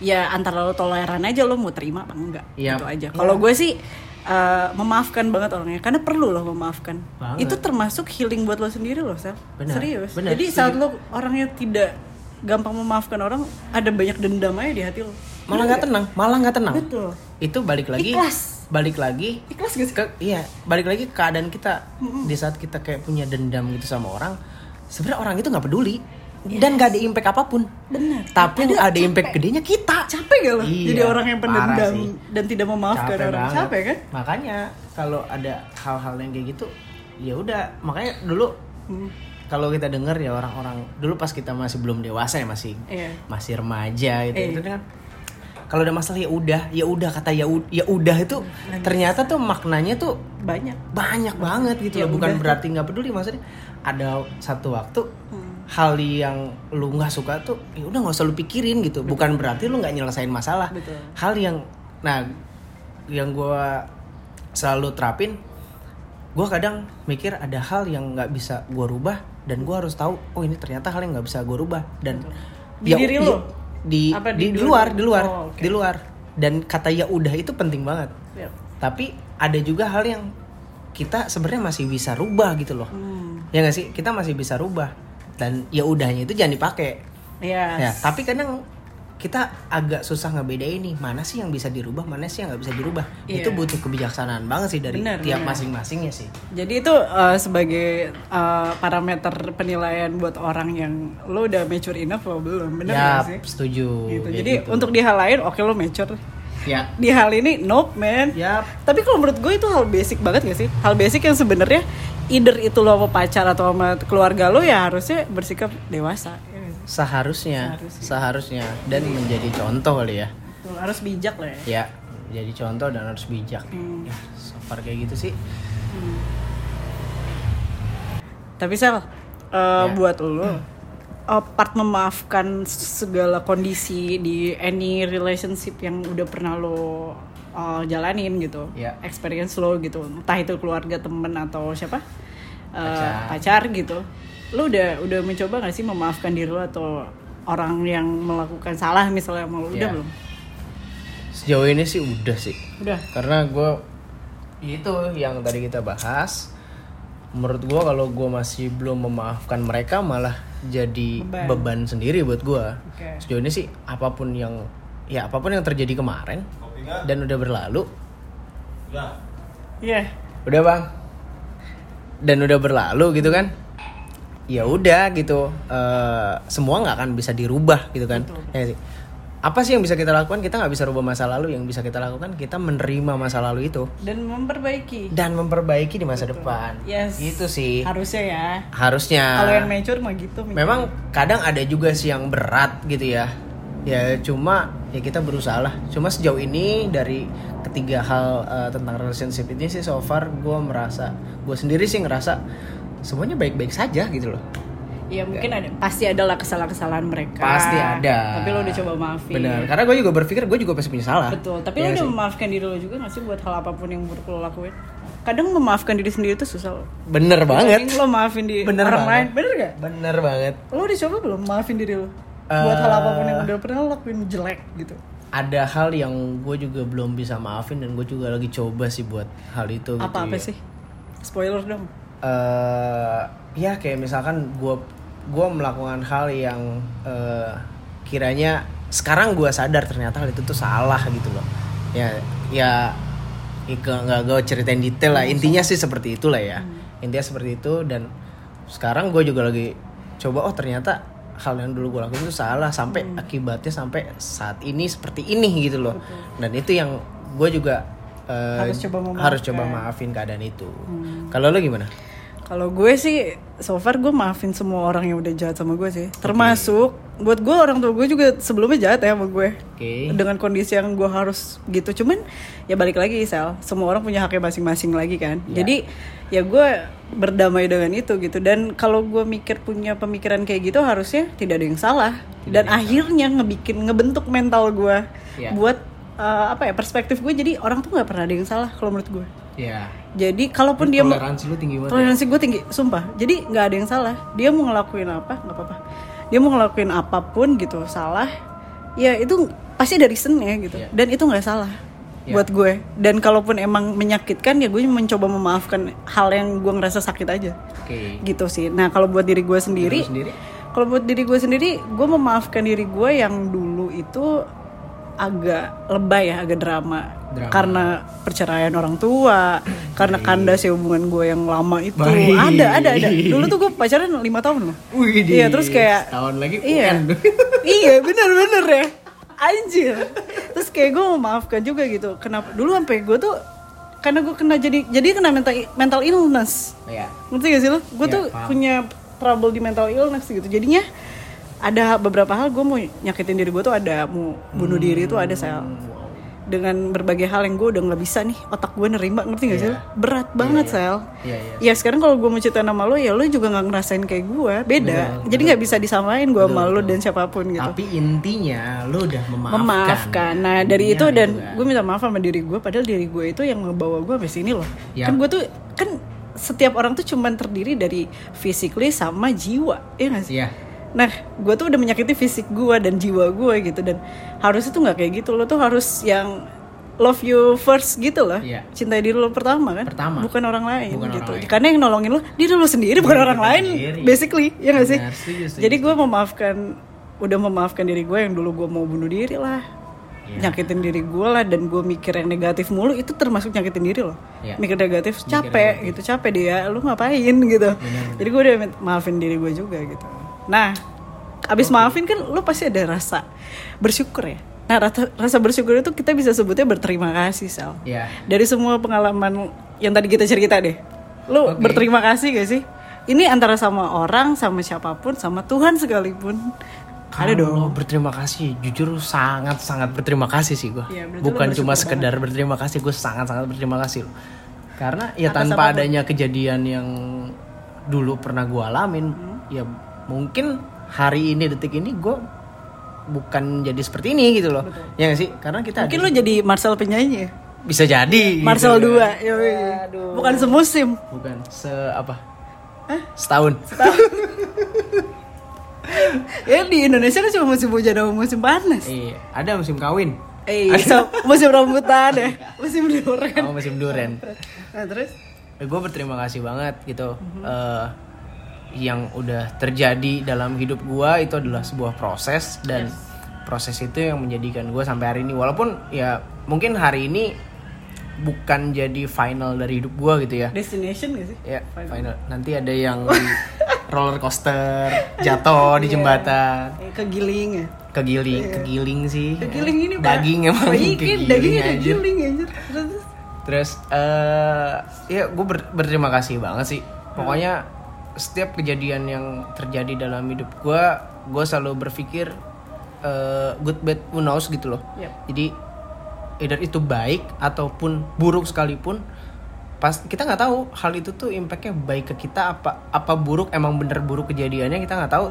ya antara lo toleran aja lo mau terima apa enggak Iya. gitu aja. Iya. Kalau gue sih eh, memaafkan banget orangnya karena perlu loh memaafkan. Banget. Itu termasuk healing buat lo sendiri loh, Sel. Benar, Serius. benar, Jadi saat lo orangnya tidak gampang memaafkan orang, ada banyak dendam aja di hati lo. malah nggak tenang malah nggak tenang Betul. itu balik lagi Ikhlas. balik lagi Ikhlas gak sih? ke iya balik lagi ke keadaan kita di saat kita kayak punya dendam gitu sama orang sebenarnya orang itu nggak peduli dan nggak ada impact apa pun Benar. tapi yang ada capek. impact gedenya kita Capek gak lo Iya, jadi orang yang pendendam dan tidak memaafkan orang? banget. Capek kan? makanya kalau ada hal-hal yang kayak gitu ya udah makanya dulu Hmm. kalau kita dengar ya orang-orang dulu pas kita masih belum dewasa ya masih Iya. masih remaja gitu Iya. itu kan kalau ada masalah ya udah ya udah kata ya ya udah itu ternyata tuh maknanya tuh Banyak. banyak banget gitu Ya loh bukan udah. berarti nggak peduli maksudnya ada satu waktu Hmm. Hal yang lu nggak suka tuh ya udah nggak usah lu pikirin gitu bukan berarti lu nggak nyelesain masalah Betul. hal yang nah yang gua selalu terapin gua kadang mikir ada hal yang nggak bisa gua rubah dan gua harus tahu oh ini ternyata hal yang nggak bisa gua rubah dan Di diri di, lu? di Apa di, di di luar di luar Oh, oke. di luar dan kata ya udah itu penting banget Siap. tapi ada juga hal yang kita sebenarnya masih bisa rubah gitu loh Hmm. ya nggak sih kita masih bisa rubah dan ya udahnya itu jangan dipakai Yes. ya tapi kadang kita agak susah ngebedain nih mana sih yang bisa dirubah mana sih yang nggak bisa dirubah Iya. itu butuh kebijaksanaan banget sih dari Benar, tiap masing-masingnya sih Jadi itu eh, sebagai eh, parameter penilaian buat orang yang lo udah mature enough atau belum, bener ya gak sih? setuju Gitu. Kayak Jadi gitu. untuk di hal lain oke lo mature. Ya Di hal ini nope man. ya Tapi kalau menurut gue itu hal basic banget gak sih? Hal basic yang sebenarnya either itu lo sama pacar atau sama keluarga lo ya harusnya bersikap dewasa. Ya seharusnya Seharusnya. seharusnya dan menjadi contoh kali ya harus bijak lah ya. ya jadi contoh dan harus bijak Hmm. ya so far kayak gitu sih Tapi Sel, eh, Ya. buat lo, eh, part memaafkan segala kondisi di any relationship yang udah pernah lo eh, jalanin gitu, Ya. experience lo gitu, entah itu keluarga, temen atau siapa, Eh, Pacar. pacar gitu, lo udah udah mencoba gak sih memaafkan diri lo atau orang yang melakukan salah misalnya sama lo, udah Ya. belum? sejauh ini sih udah sih Udah. karena gue itu yang tadi kita bahas menurut gue kalau gue masih belum memaafkan mereka malah jadi Beban. beban, sendiri buat gue Oke. sejauh ini sih apa pun yang ya apa pun yang terjadi kemarin dan udah berlalu Iya. udah bang dan udah berlalu gitu kan ya udah gitu Eh, semua nggak akan bisa dirubah gitu kan Betul. Ya sih? Apa sih yang bisa kita lakukan? Kita nggak bisa rubah masa lalu. Yang bisa kita lakukan kita menerima masa lalu itu. Dan memperbaiki. dan memperbaiki di masa depan. Yes. gitu sih. Harusnya ya. harusnya. Kalau yang mature mah gitu. memang kadang ada juga sih yang berat gitu ya. Ya cuma ya kita berusaha lah. Cuma sejauh ini dari ketiga hal eh, tentang relationship ini sih so far gue merasa gue sendiri sih ngerasa semuanya baik-baik saja gitu loh Ya mungkin ada pasti adalah kesalahan-kesalahan mereka. pasti ada Tapi lo udah coba maafin. benar karena gue juga berpikir gue juga pasti punya salah Betul. Tapi Iya lo udah sih? memaafkan diri lo juga gak sih buat hal apa pun yang buruk lo lakuin? Kadang memaafkan diri sendiri tuh susah lo. bener banget lo maafin di bener orang banget lain. Bener gak? bener banget Lo udah coba belum maafin diri lo? Buat hal Eh. apa pun yang udah pernah lakuin jelek gitu. ada hal yang gue juga belum bisa maafin dan gue juga lagi coba sih buat hal itu gitu Apa-apa ya. sih? Spoiler dong. eh ya kayak misalkan gue gua melakukan hal yang eh, kiranya sekarang gue sadar ternyata hal itu tuh salah gitu loh. Ya ya nggak nggak gue ceritain detail lah. Intinya sih seperti itulah ya. Intinya seperti itu dan sekarang gue juga lagi coba oh ternyata hal yang dulu gue lakuin itu salah sampai akibatnya sampai saat ini seperti ini gitu loh. Dan itu yang gue juga eh, Harus coba memaafkan. harus coba maafin keadaan itu. Kalau lo gimana Kalau gue sih, so far gue maafin semua orang yang udah jahat sama gue sih. Termasuk, buat gue orang tua gue juga sebelumnya jahat ya sama gue. oke Dengan kondisi yang gue harus gitu. Cuman, ya balik lagi Sel. Semua orang punya haknya masing-masing lagi kan. Iya. Jadi, ya gue berdamai dengan itu gitu. Dan kalau gue mikir punya pemikiran kayak gitu, harusnya tidak ada yang salah. Dan akhirnya ngebikin, ngebentuk mental gue. Iya. Buat, eh, apa ya, perspektif gue. Jadi, orang tuh nggak pernah ada yang salah kalau menurut gue. Ya Jadi, kalaupun dia... mau- toleransi lu tinggi banget ya? toleransi gue tinggi sumpah. Jadi nggak ada yang salah. Dia mau ngelakuin apa nggak apa-apa. Dia mau ngelakuin apa pun gitu salah ya itu pasti dari reasonnya gitu. Iya. dan itu nggak salah Iya. buat gue. Dan kalaupun emang menyakitkan ya gue mencoba memaafkan hal yang gue ngerasa sakit aja. Oke. Gitu sih. Nah kalau buat diri gue sendiri Lu sendiri kalau buat diri gue sendiri gue memaafkan diri gue yang dulu itu agak lebay ya agak drama, Drama. karena perceraian orang tua karena kandas ya hubungan gue yang lama itu Baik. ada ada ada dulu tuh gue pacaran lima tahun loh Wih, iya terus kayak tahun lagi iya UN. iya bener bener ya anjir terus kayak gue memaafkan juga gitu kenapa dulu sampai gue tuh karena gue kena jadi jadi kena mental mental illness ya ngerti gak sih lo? Gue Ya, tuh paham. punya trouble di mental illness gitu. Jadinya ada beberapa hal gue mau nyakitin diri gue tuh ada mau bunuh diri tuh ada sel dengan berbagai hal yang gue udah nggak bisa nih otak gue nerima ngerti gak sih lo? berat banget sel Iya, iya. ya sekarang kalau gue mau cerita nama lo ya lo juga nggak ngerasain kayak gue beda jadi nggak bisa disamain gue sama lo dan siapa pun gitu tapi intinya lu udah memaafkan memaafkan. Nah dari itu dan gue minta maaf sama diri gue, padahal diri gue itu yang ngebawa gue sampai sini loh. Ya. Kan gue tuh kan setiap orang tuh cuman terdiri dari physically sama jiwa, ya gak sih? Iya. Nah, gue tuh udah menyakiti fisik gue dan jiwa gue gitu dan harusnya tuh nggak kayak gitu lo tuh harus yang love you first gitu loh. Iya. Cintai diri lo pertama kan? Pertama. Bukan orang lain Bukan gitu. orang lain. Karena yang nolongin lo diri lo sendiri bukan orang lain sendiri. basically, ya gak sih? Benar, setuju, setuju, Jadi gue memaafkan udah memaafkan diri gue yang dulu gue mau bunuh diri lah Iya. nyakitin diri gue lah dan gue mikir yang negatif mulu itu termasuk nyakitin diri loh Iya. mikir negatif capek gitu capek dia lu ngapain gitu jadi gue udah maafin diri gue juga gitu nah abis maafin kan lu pasti ada rasa bersyukur ya nah rasa, rasa bersyukur itu kita bisa sebutnya berterima kasih sal Iya. dari semua pengalaman yang tadi kita cerita deh lu Oke. berterima kasih gak sih ini antara sama orang sama siapa pun sama Tuhan sekalipun ada dong Kalau berterima kasih, jujur sangat sangat berterima kasih sih gue. Berarti Bukan cuma sekedar berterima kasih, gue sangat sangat berterima kasih loh. Karena ya tanpa adanya kejadian yang dulu pernah gue alamin, Hmm. ya mungkin hari ini detik ini gue bukan jadi seperti ini gitu loh. Ya gak sih? Karena kita mungkin lu jadi Marcel penyanyi ya bisa jadi. Marcel gitu. 2 yoi. bukan semusim Bukan se apa? Setahun. ya di Indonesia kan cuma musim hujan sama musim panas Iya, ada musim kawin. eh so, musim rambutan ya musim durian Sama musim duren. nah terus gue berterima kasih banget gitu eh, yang udah terjadi dalam hidup gue itu adalah sebuah proses dan proses itu yang menjadikan gue sampai hari ini. Walaupun ya mungkin hari ini bukan jadi final dari hidup gue gitu ya. Destination gak sih? Ya final. nanti ada yang di roller coaster jatuh di jembatan. Eh, kegiling ya? Kegiling kegiling sih. Kegiling ini daging emang iya, kegiling dagingnya kegiling anjir. Terus? Terus. Terus eh ya gue berterima kasih banget sih. Pokoknya setiap kejadian yang terjadi dalam hidup gue, gue selalu berpikir eh, good bad who knows gitu loh. Yep. Jadi either itu baik ataupun buruk sekalipun, pas kita nggak tahu hal itu tuh impactnya baik ke kita apa apa buruk emang bener buruk kejadiannya kita nggak tahu.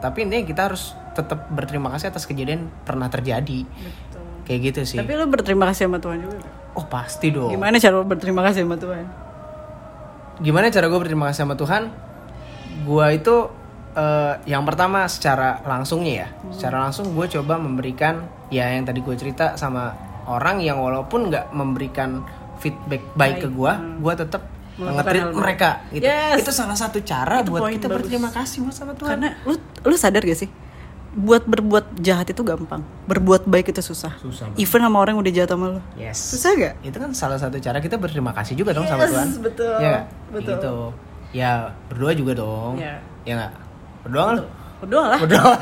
Tapi intinya kita harus tetap berterima kasih atas kejadian pernah terjadi. Betul. Kayak gitu sih. tapi lu berterima kasih sama Tuhan juga? Oh pasti dong. gimana cara lu berterima kasih sama Tuhan gimana cara gue berterima kasih sama Tuhan gue itu eh, yang pertama secara langsungnya ya. Secara langsung gue coba memberikan ya yang tadi gue cerita sama orang yang walaupun nggak memberikan feedback baik ke gue gue tetap Melakukan ngetrit hal baik. mereka gitu. Yes. itu salah satu cara Itu buat kita bagus. berterima kasih buat sama Tuhan. Karena lu lu sadar gak sih? Buat berbuat jahat itu gampang. Berbuat baik itu susah. Susah even sama orang yang udah jahat sama lu. Yes. Susah gak? Itu kan salah satu cara kita berterima kasih juga dong sama Tuhan. betul. ya? Betul. gitu ya berdoa juga dong Iya. ya nggak berdoa kan berdoa lah berdoa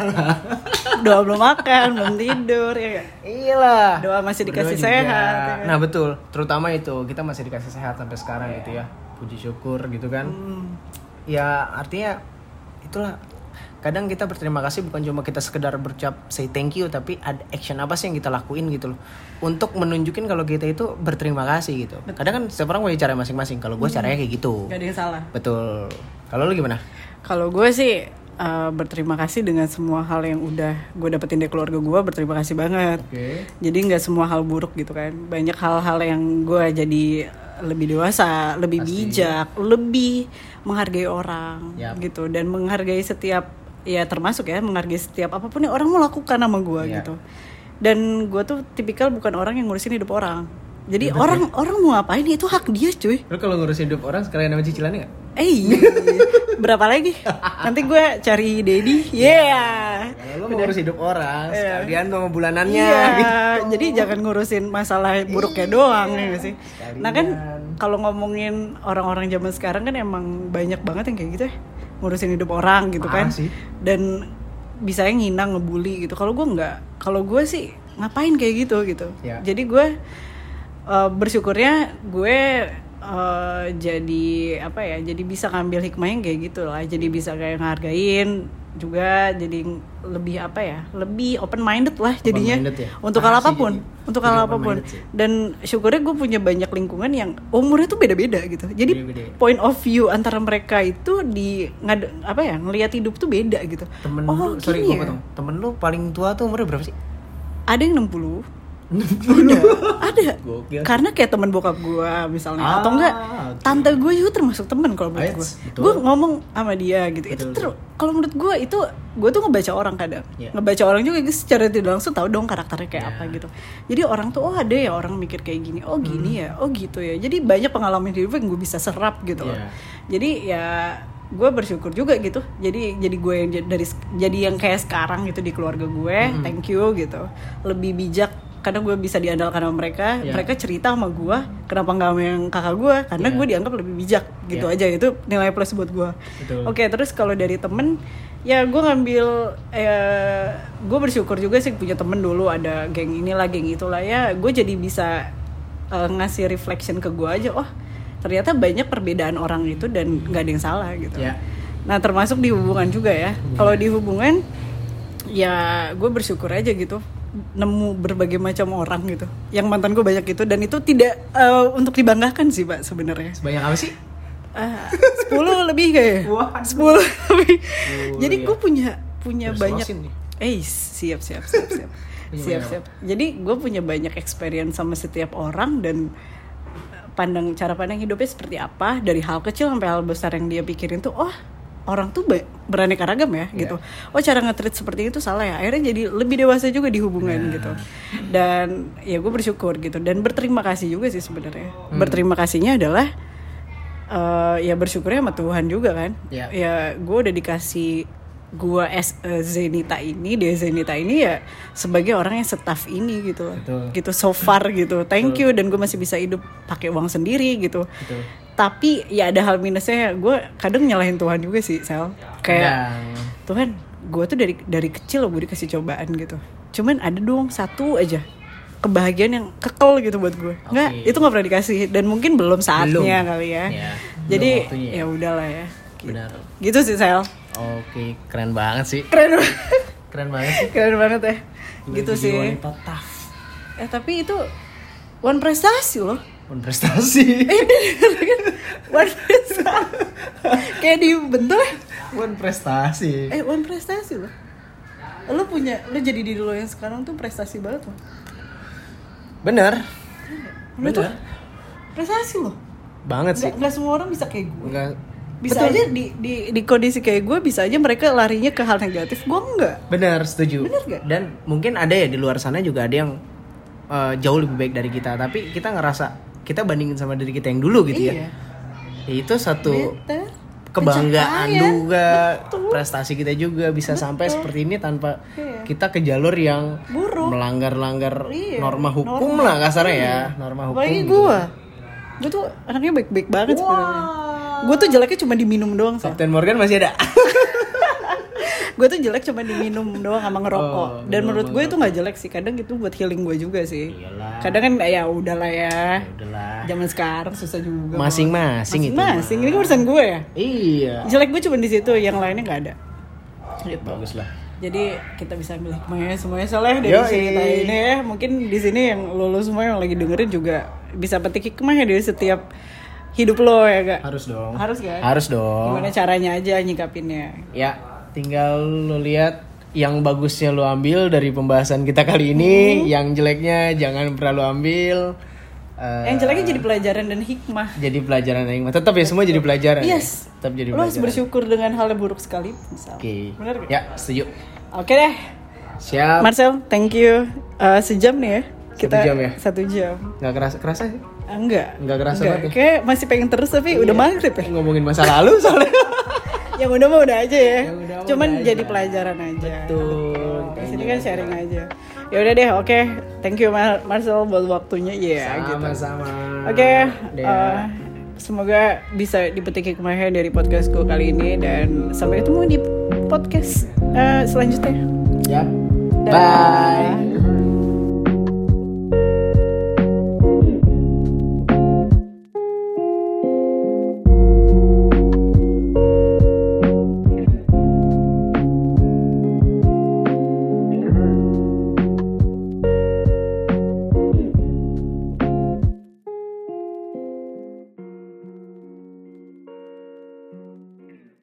doa belum makan belum tidur ya gak? Iyalah. Doa masih dikasih Berdoa sehat, juga. ya kan? Nah betul, terutama itu kita masih dikasih sehat sampai sekarang gitu ya. Puji syukur gitu kan. Hmm. Ya artinya itulah. Kadang kita berterima kasih bukan cuma kita sekedar berucap say thank you, tapi ada action apa sih yang kita lakuin gitu loh, untuk menunjukin kalau kita itu berterima kasih gitu. Kadang kan setiap orang punya cara masing-masing. Kalau gue caranya kayak gitu. gak ada yang salah Betul. Kalau lu gimana? Kalau gue sih eh, berterima kasih dengan semua hal yang udah gue dapetin dari keluarga gue berterima kasih banget. Oke. Jadi nggak semua hal buruk gitu kan. Banyak hal-hal yang gue jadi lebih dewasa, lebih bijak, lebih menghargai orang Yap. gitu dan menghargai setiap ya termasuk ya menghargai setiap apa pun yang orang mau lakukan sama gue Iya. gitu. Dan gue tuh tipikal bukan orang yang ngurusin hidup orang. Jadi orang orang mau ngapain itu hak dia cuy. Lu kalau ngurusin hidup orang sekalian nama cicilannya nggak? Eh, iya. berapa lagi? Nanti gue cari Dedi. Yeah. Kalau lu mau ngurus hidup orang, sekalian sama bulanannya. Iya. gitu. Jadi jangan ngurusin masalah buruknya doang ya nggak sih. Nah kan Sekalian. kalau ngomongin orang-orang zaman sekarang kan emang banyak banget yang kayak gitu ya ngurusin hidup orang gitu kan. Parah sih. Dan bisa yang ngina ngebully gitu. Kalau gue nggak. Kalau gue sih ngapain kayak gitu gitu. Ya. Jadi gue eh, bersyukurnya gue eh, jadi apa ya jadi bisa ngambil hikmahnya kayak gitu lah jadi bisa kayak ngehargain juga jadi lebih apa ya lebih open minded lah jadinya Open-minded ya? untuk hal apa pun jadi. untuk hal apa pun dan syukurnya gue punya banyak lingkungan yang umurnya tuh beda-beda gitu jadi Beda-beda. point of view antara mereka itu di ngad apa ya ngelihat hidup tuh beda gitu Temen oh lu, sorry gue ya potong. Temen lu paling tua tuh umurnya berapa sih? ada yang 60 ada. Ada. Gokil. karena kayak teman bokap gue misalnya. Ah, atau enggak oke. tante gue juga termasuk teman kalau menurut gue gue ngomong sama dia gitu. Itu Betul, ter- kalau menurut gue itu gue tuh ngebaca orang kadang. Iya. ngebaca orang juga secara tidak langsung tahu dong karakternya kayak Iya. apa gitu. Jadi orang tuh oh ada ya orang mikir kayak gini. Oh gini Hmm. ya. Oh gitu ya. Jadi banyak pengalaman hidup yang gue bisa serap gitu loh. Iya. jadi ya gue bersyukur juga gitu. Jadi jadi gue yang dari jadi yang kayak sekarang gitu di keluarga gue thank you gitu. Lebih bijak karena gue bisa diandalkan sama mereka Ya. mereka cerita sama gue kenapa nggak sama yang kakak gue karena Ya. gue dianggap lebih bijak gitu Ya. aja. Itu nilai plus buat gue oke terus kalau dari temen ya gue ngambil eh, gue bersyukur juga sih punya temen dulu ada geng inilah geng itulah. Ya gue jadi bisa eh, ngasih reflection ke gue aja oh ternyata banyak perbedaan orang itu dan nggak ada yang salah gitu. Ya. nah termasuk di hubungan juga ya. Kalau di hubungan ya gue bersyukur aja gitu nemu berbagai macam orang gitu yang mantan gue banyak itu dan itu tidak eh, untuk dibanggakan sih pak sebenarnya Sebanyak apa sih? Ah, 10 lebih kayak. 10 lebih. Jadi ya. gue punya punya Terus banyak. Eh, siap siap siap siap. Siap siap. Jadi gue punya banyak experience sama setiap orang dan eh, pandang cara pandang hidupnya seperti apa dari hal kecil sampai hal besar yang dia pikirin tuh oh orang tuh beraneka ragam ya gitu. Oh cara nge-treat seperti itu salah ya. Akhirnya jadi lebih dewasa juga di hubungan gitu. Dan ya gue bersyukur gitu dan berterima kasih juga sih sebenarnya. Berterima kasihnya adalah eh, ya bersyukurnya sama Tuhan juga kan. Ya. Ya gue udah dikasih gue as Zenita ini, dia Zenita ini ya sebagai orang yang staff ini gitu. Betul. Gitu so far gitu. Thank you dan gue masih bisa hidup pakai uang sendiri gitu. Betul. Tapi ya ada hal minusnya gue kadang nyalahin Tuhan juga sih, Sel. Kayak Dan Tuhan, gue tuh dari dari kecil gue dikasih cobaan gitu. Cuman ada dong satu aja kebahagiaan yang kekel gitu buat gue. Nggak, Oke. itu nggak pernah dikasih dan mungkin belum saatnya Belum. kali ya. Ya, Jadi ya. ya udahlah ya. benar. Gitu sih Sel. Oke, keren banget sih. Keren banget. Keren banget sih. Keren banget ya. gitu sih. Eh tapi itu one prestasi loh. Pun prestasi. one prestasi. Kayak dibentuk. Pun prestasi. Eh one prestasi loh. Lo punya, lo jadi diri lo yang sekarang tuh prestasi banget loh. Bener. Lo tuh Bener. prestasi loh. Banget sih. Nggak, nggak semua orang bisa kayak gue. Enggak. Bisa Betul. aja di, di, di kondisi kayak gue bisa aja mereka larinya ke hal negatif. Gue enggak. Benar, setuju. Bener nggak? Dan mungkin ada ya di luar sana juga ada yang eh, jauh lebih baik dari kita, tapi kita ngerasa kita bandingin sama diri kita yang dulu gitu iya. ya. Ya, Itu satu kebanggaan Pencapaian. juga, Betul. prestasi kita juga bisa sampai seperti ini tanpa Iya. kita ke jalur yang Buruk. melanggar-langgar Iya, norma hukum norma. lah kasarnya ya, norma hukum. Apalagi gitu. gue. Gue tuh anaknya baik-baik banget sebenarnya. Gue tuh jeleknya cuma diminum doang. Kapten Morgan masih ada. gue tuh jelek cuma diminum doang sama ngerokok. Oh, Dan menurut gue itu nggak jelek sih. Kadang itu buat healing gue juga sih. Iyalah. Kadang kan ya udahlah ya. Ya udahlah. Zaman sekarang susah juga. Masing-masing itu. Masing-masing. Ini urusan gue ya. Iya. Jelek gue cuma di situ, yang lainnya nggak ada. Gitu. Bagus lah. Jadi kita bisa ambil hikmahnya semuanya soleh dari Yoi. cerita ini ya. Mungkin di sini yang lulus semua yang lagi dengerin juga bisa petik hikmahnya dari setiap hidup lo ya gak? Harus dong. Harus kan? Harus dong. Gimana caranya aja nyikapinnya. Ya, tinggal lo lihat yang bagusnya lo ambil dari pembahasan kita kali ini, yang jeleknya jangan pernah ambil. Eh, Yang jeleknya jadi pelajaran dan hikmah. jadi pelajaran yang tetap ya semua jadi pelajaran. ya? Yes. Tetap jadi Lo harus bersyukur dengan hal yang buruk sekali. Misal. Oke. Gak? Ya, setuju. Oke deh. Siap. Marcel, thank you. Eh, sejam nih ya. Kita jam ya? Satu jam. Nggak kerasa kerasa sih? Enggak. Nggak kerasa banget ya? Kayak masih pengen terus tapi udah maghrib ya. Ngomongin masa lalu soalnya. yang udah mah udah aja ya. Yang udah Cuman udah jadi aja. pelajaran aja. Betul. Di sini kan sharing aja. Ya udah deh, oke. Thank you Mar- Marcel buat waktunya. Iya gitu. Sama-sama. Oke. Dea. eh, semoga bisa dipetik hikmahnya dari podcast gue kali ini dan sampai ketemu di podcast eh, selanjutnya. Yap. Dadah. Bye.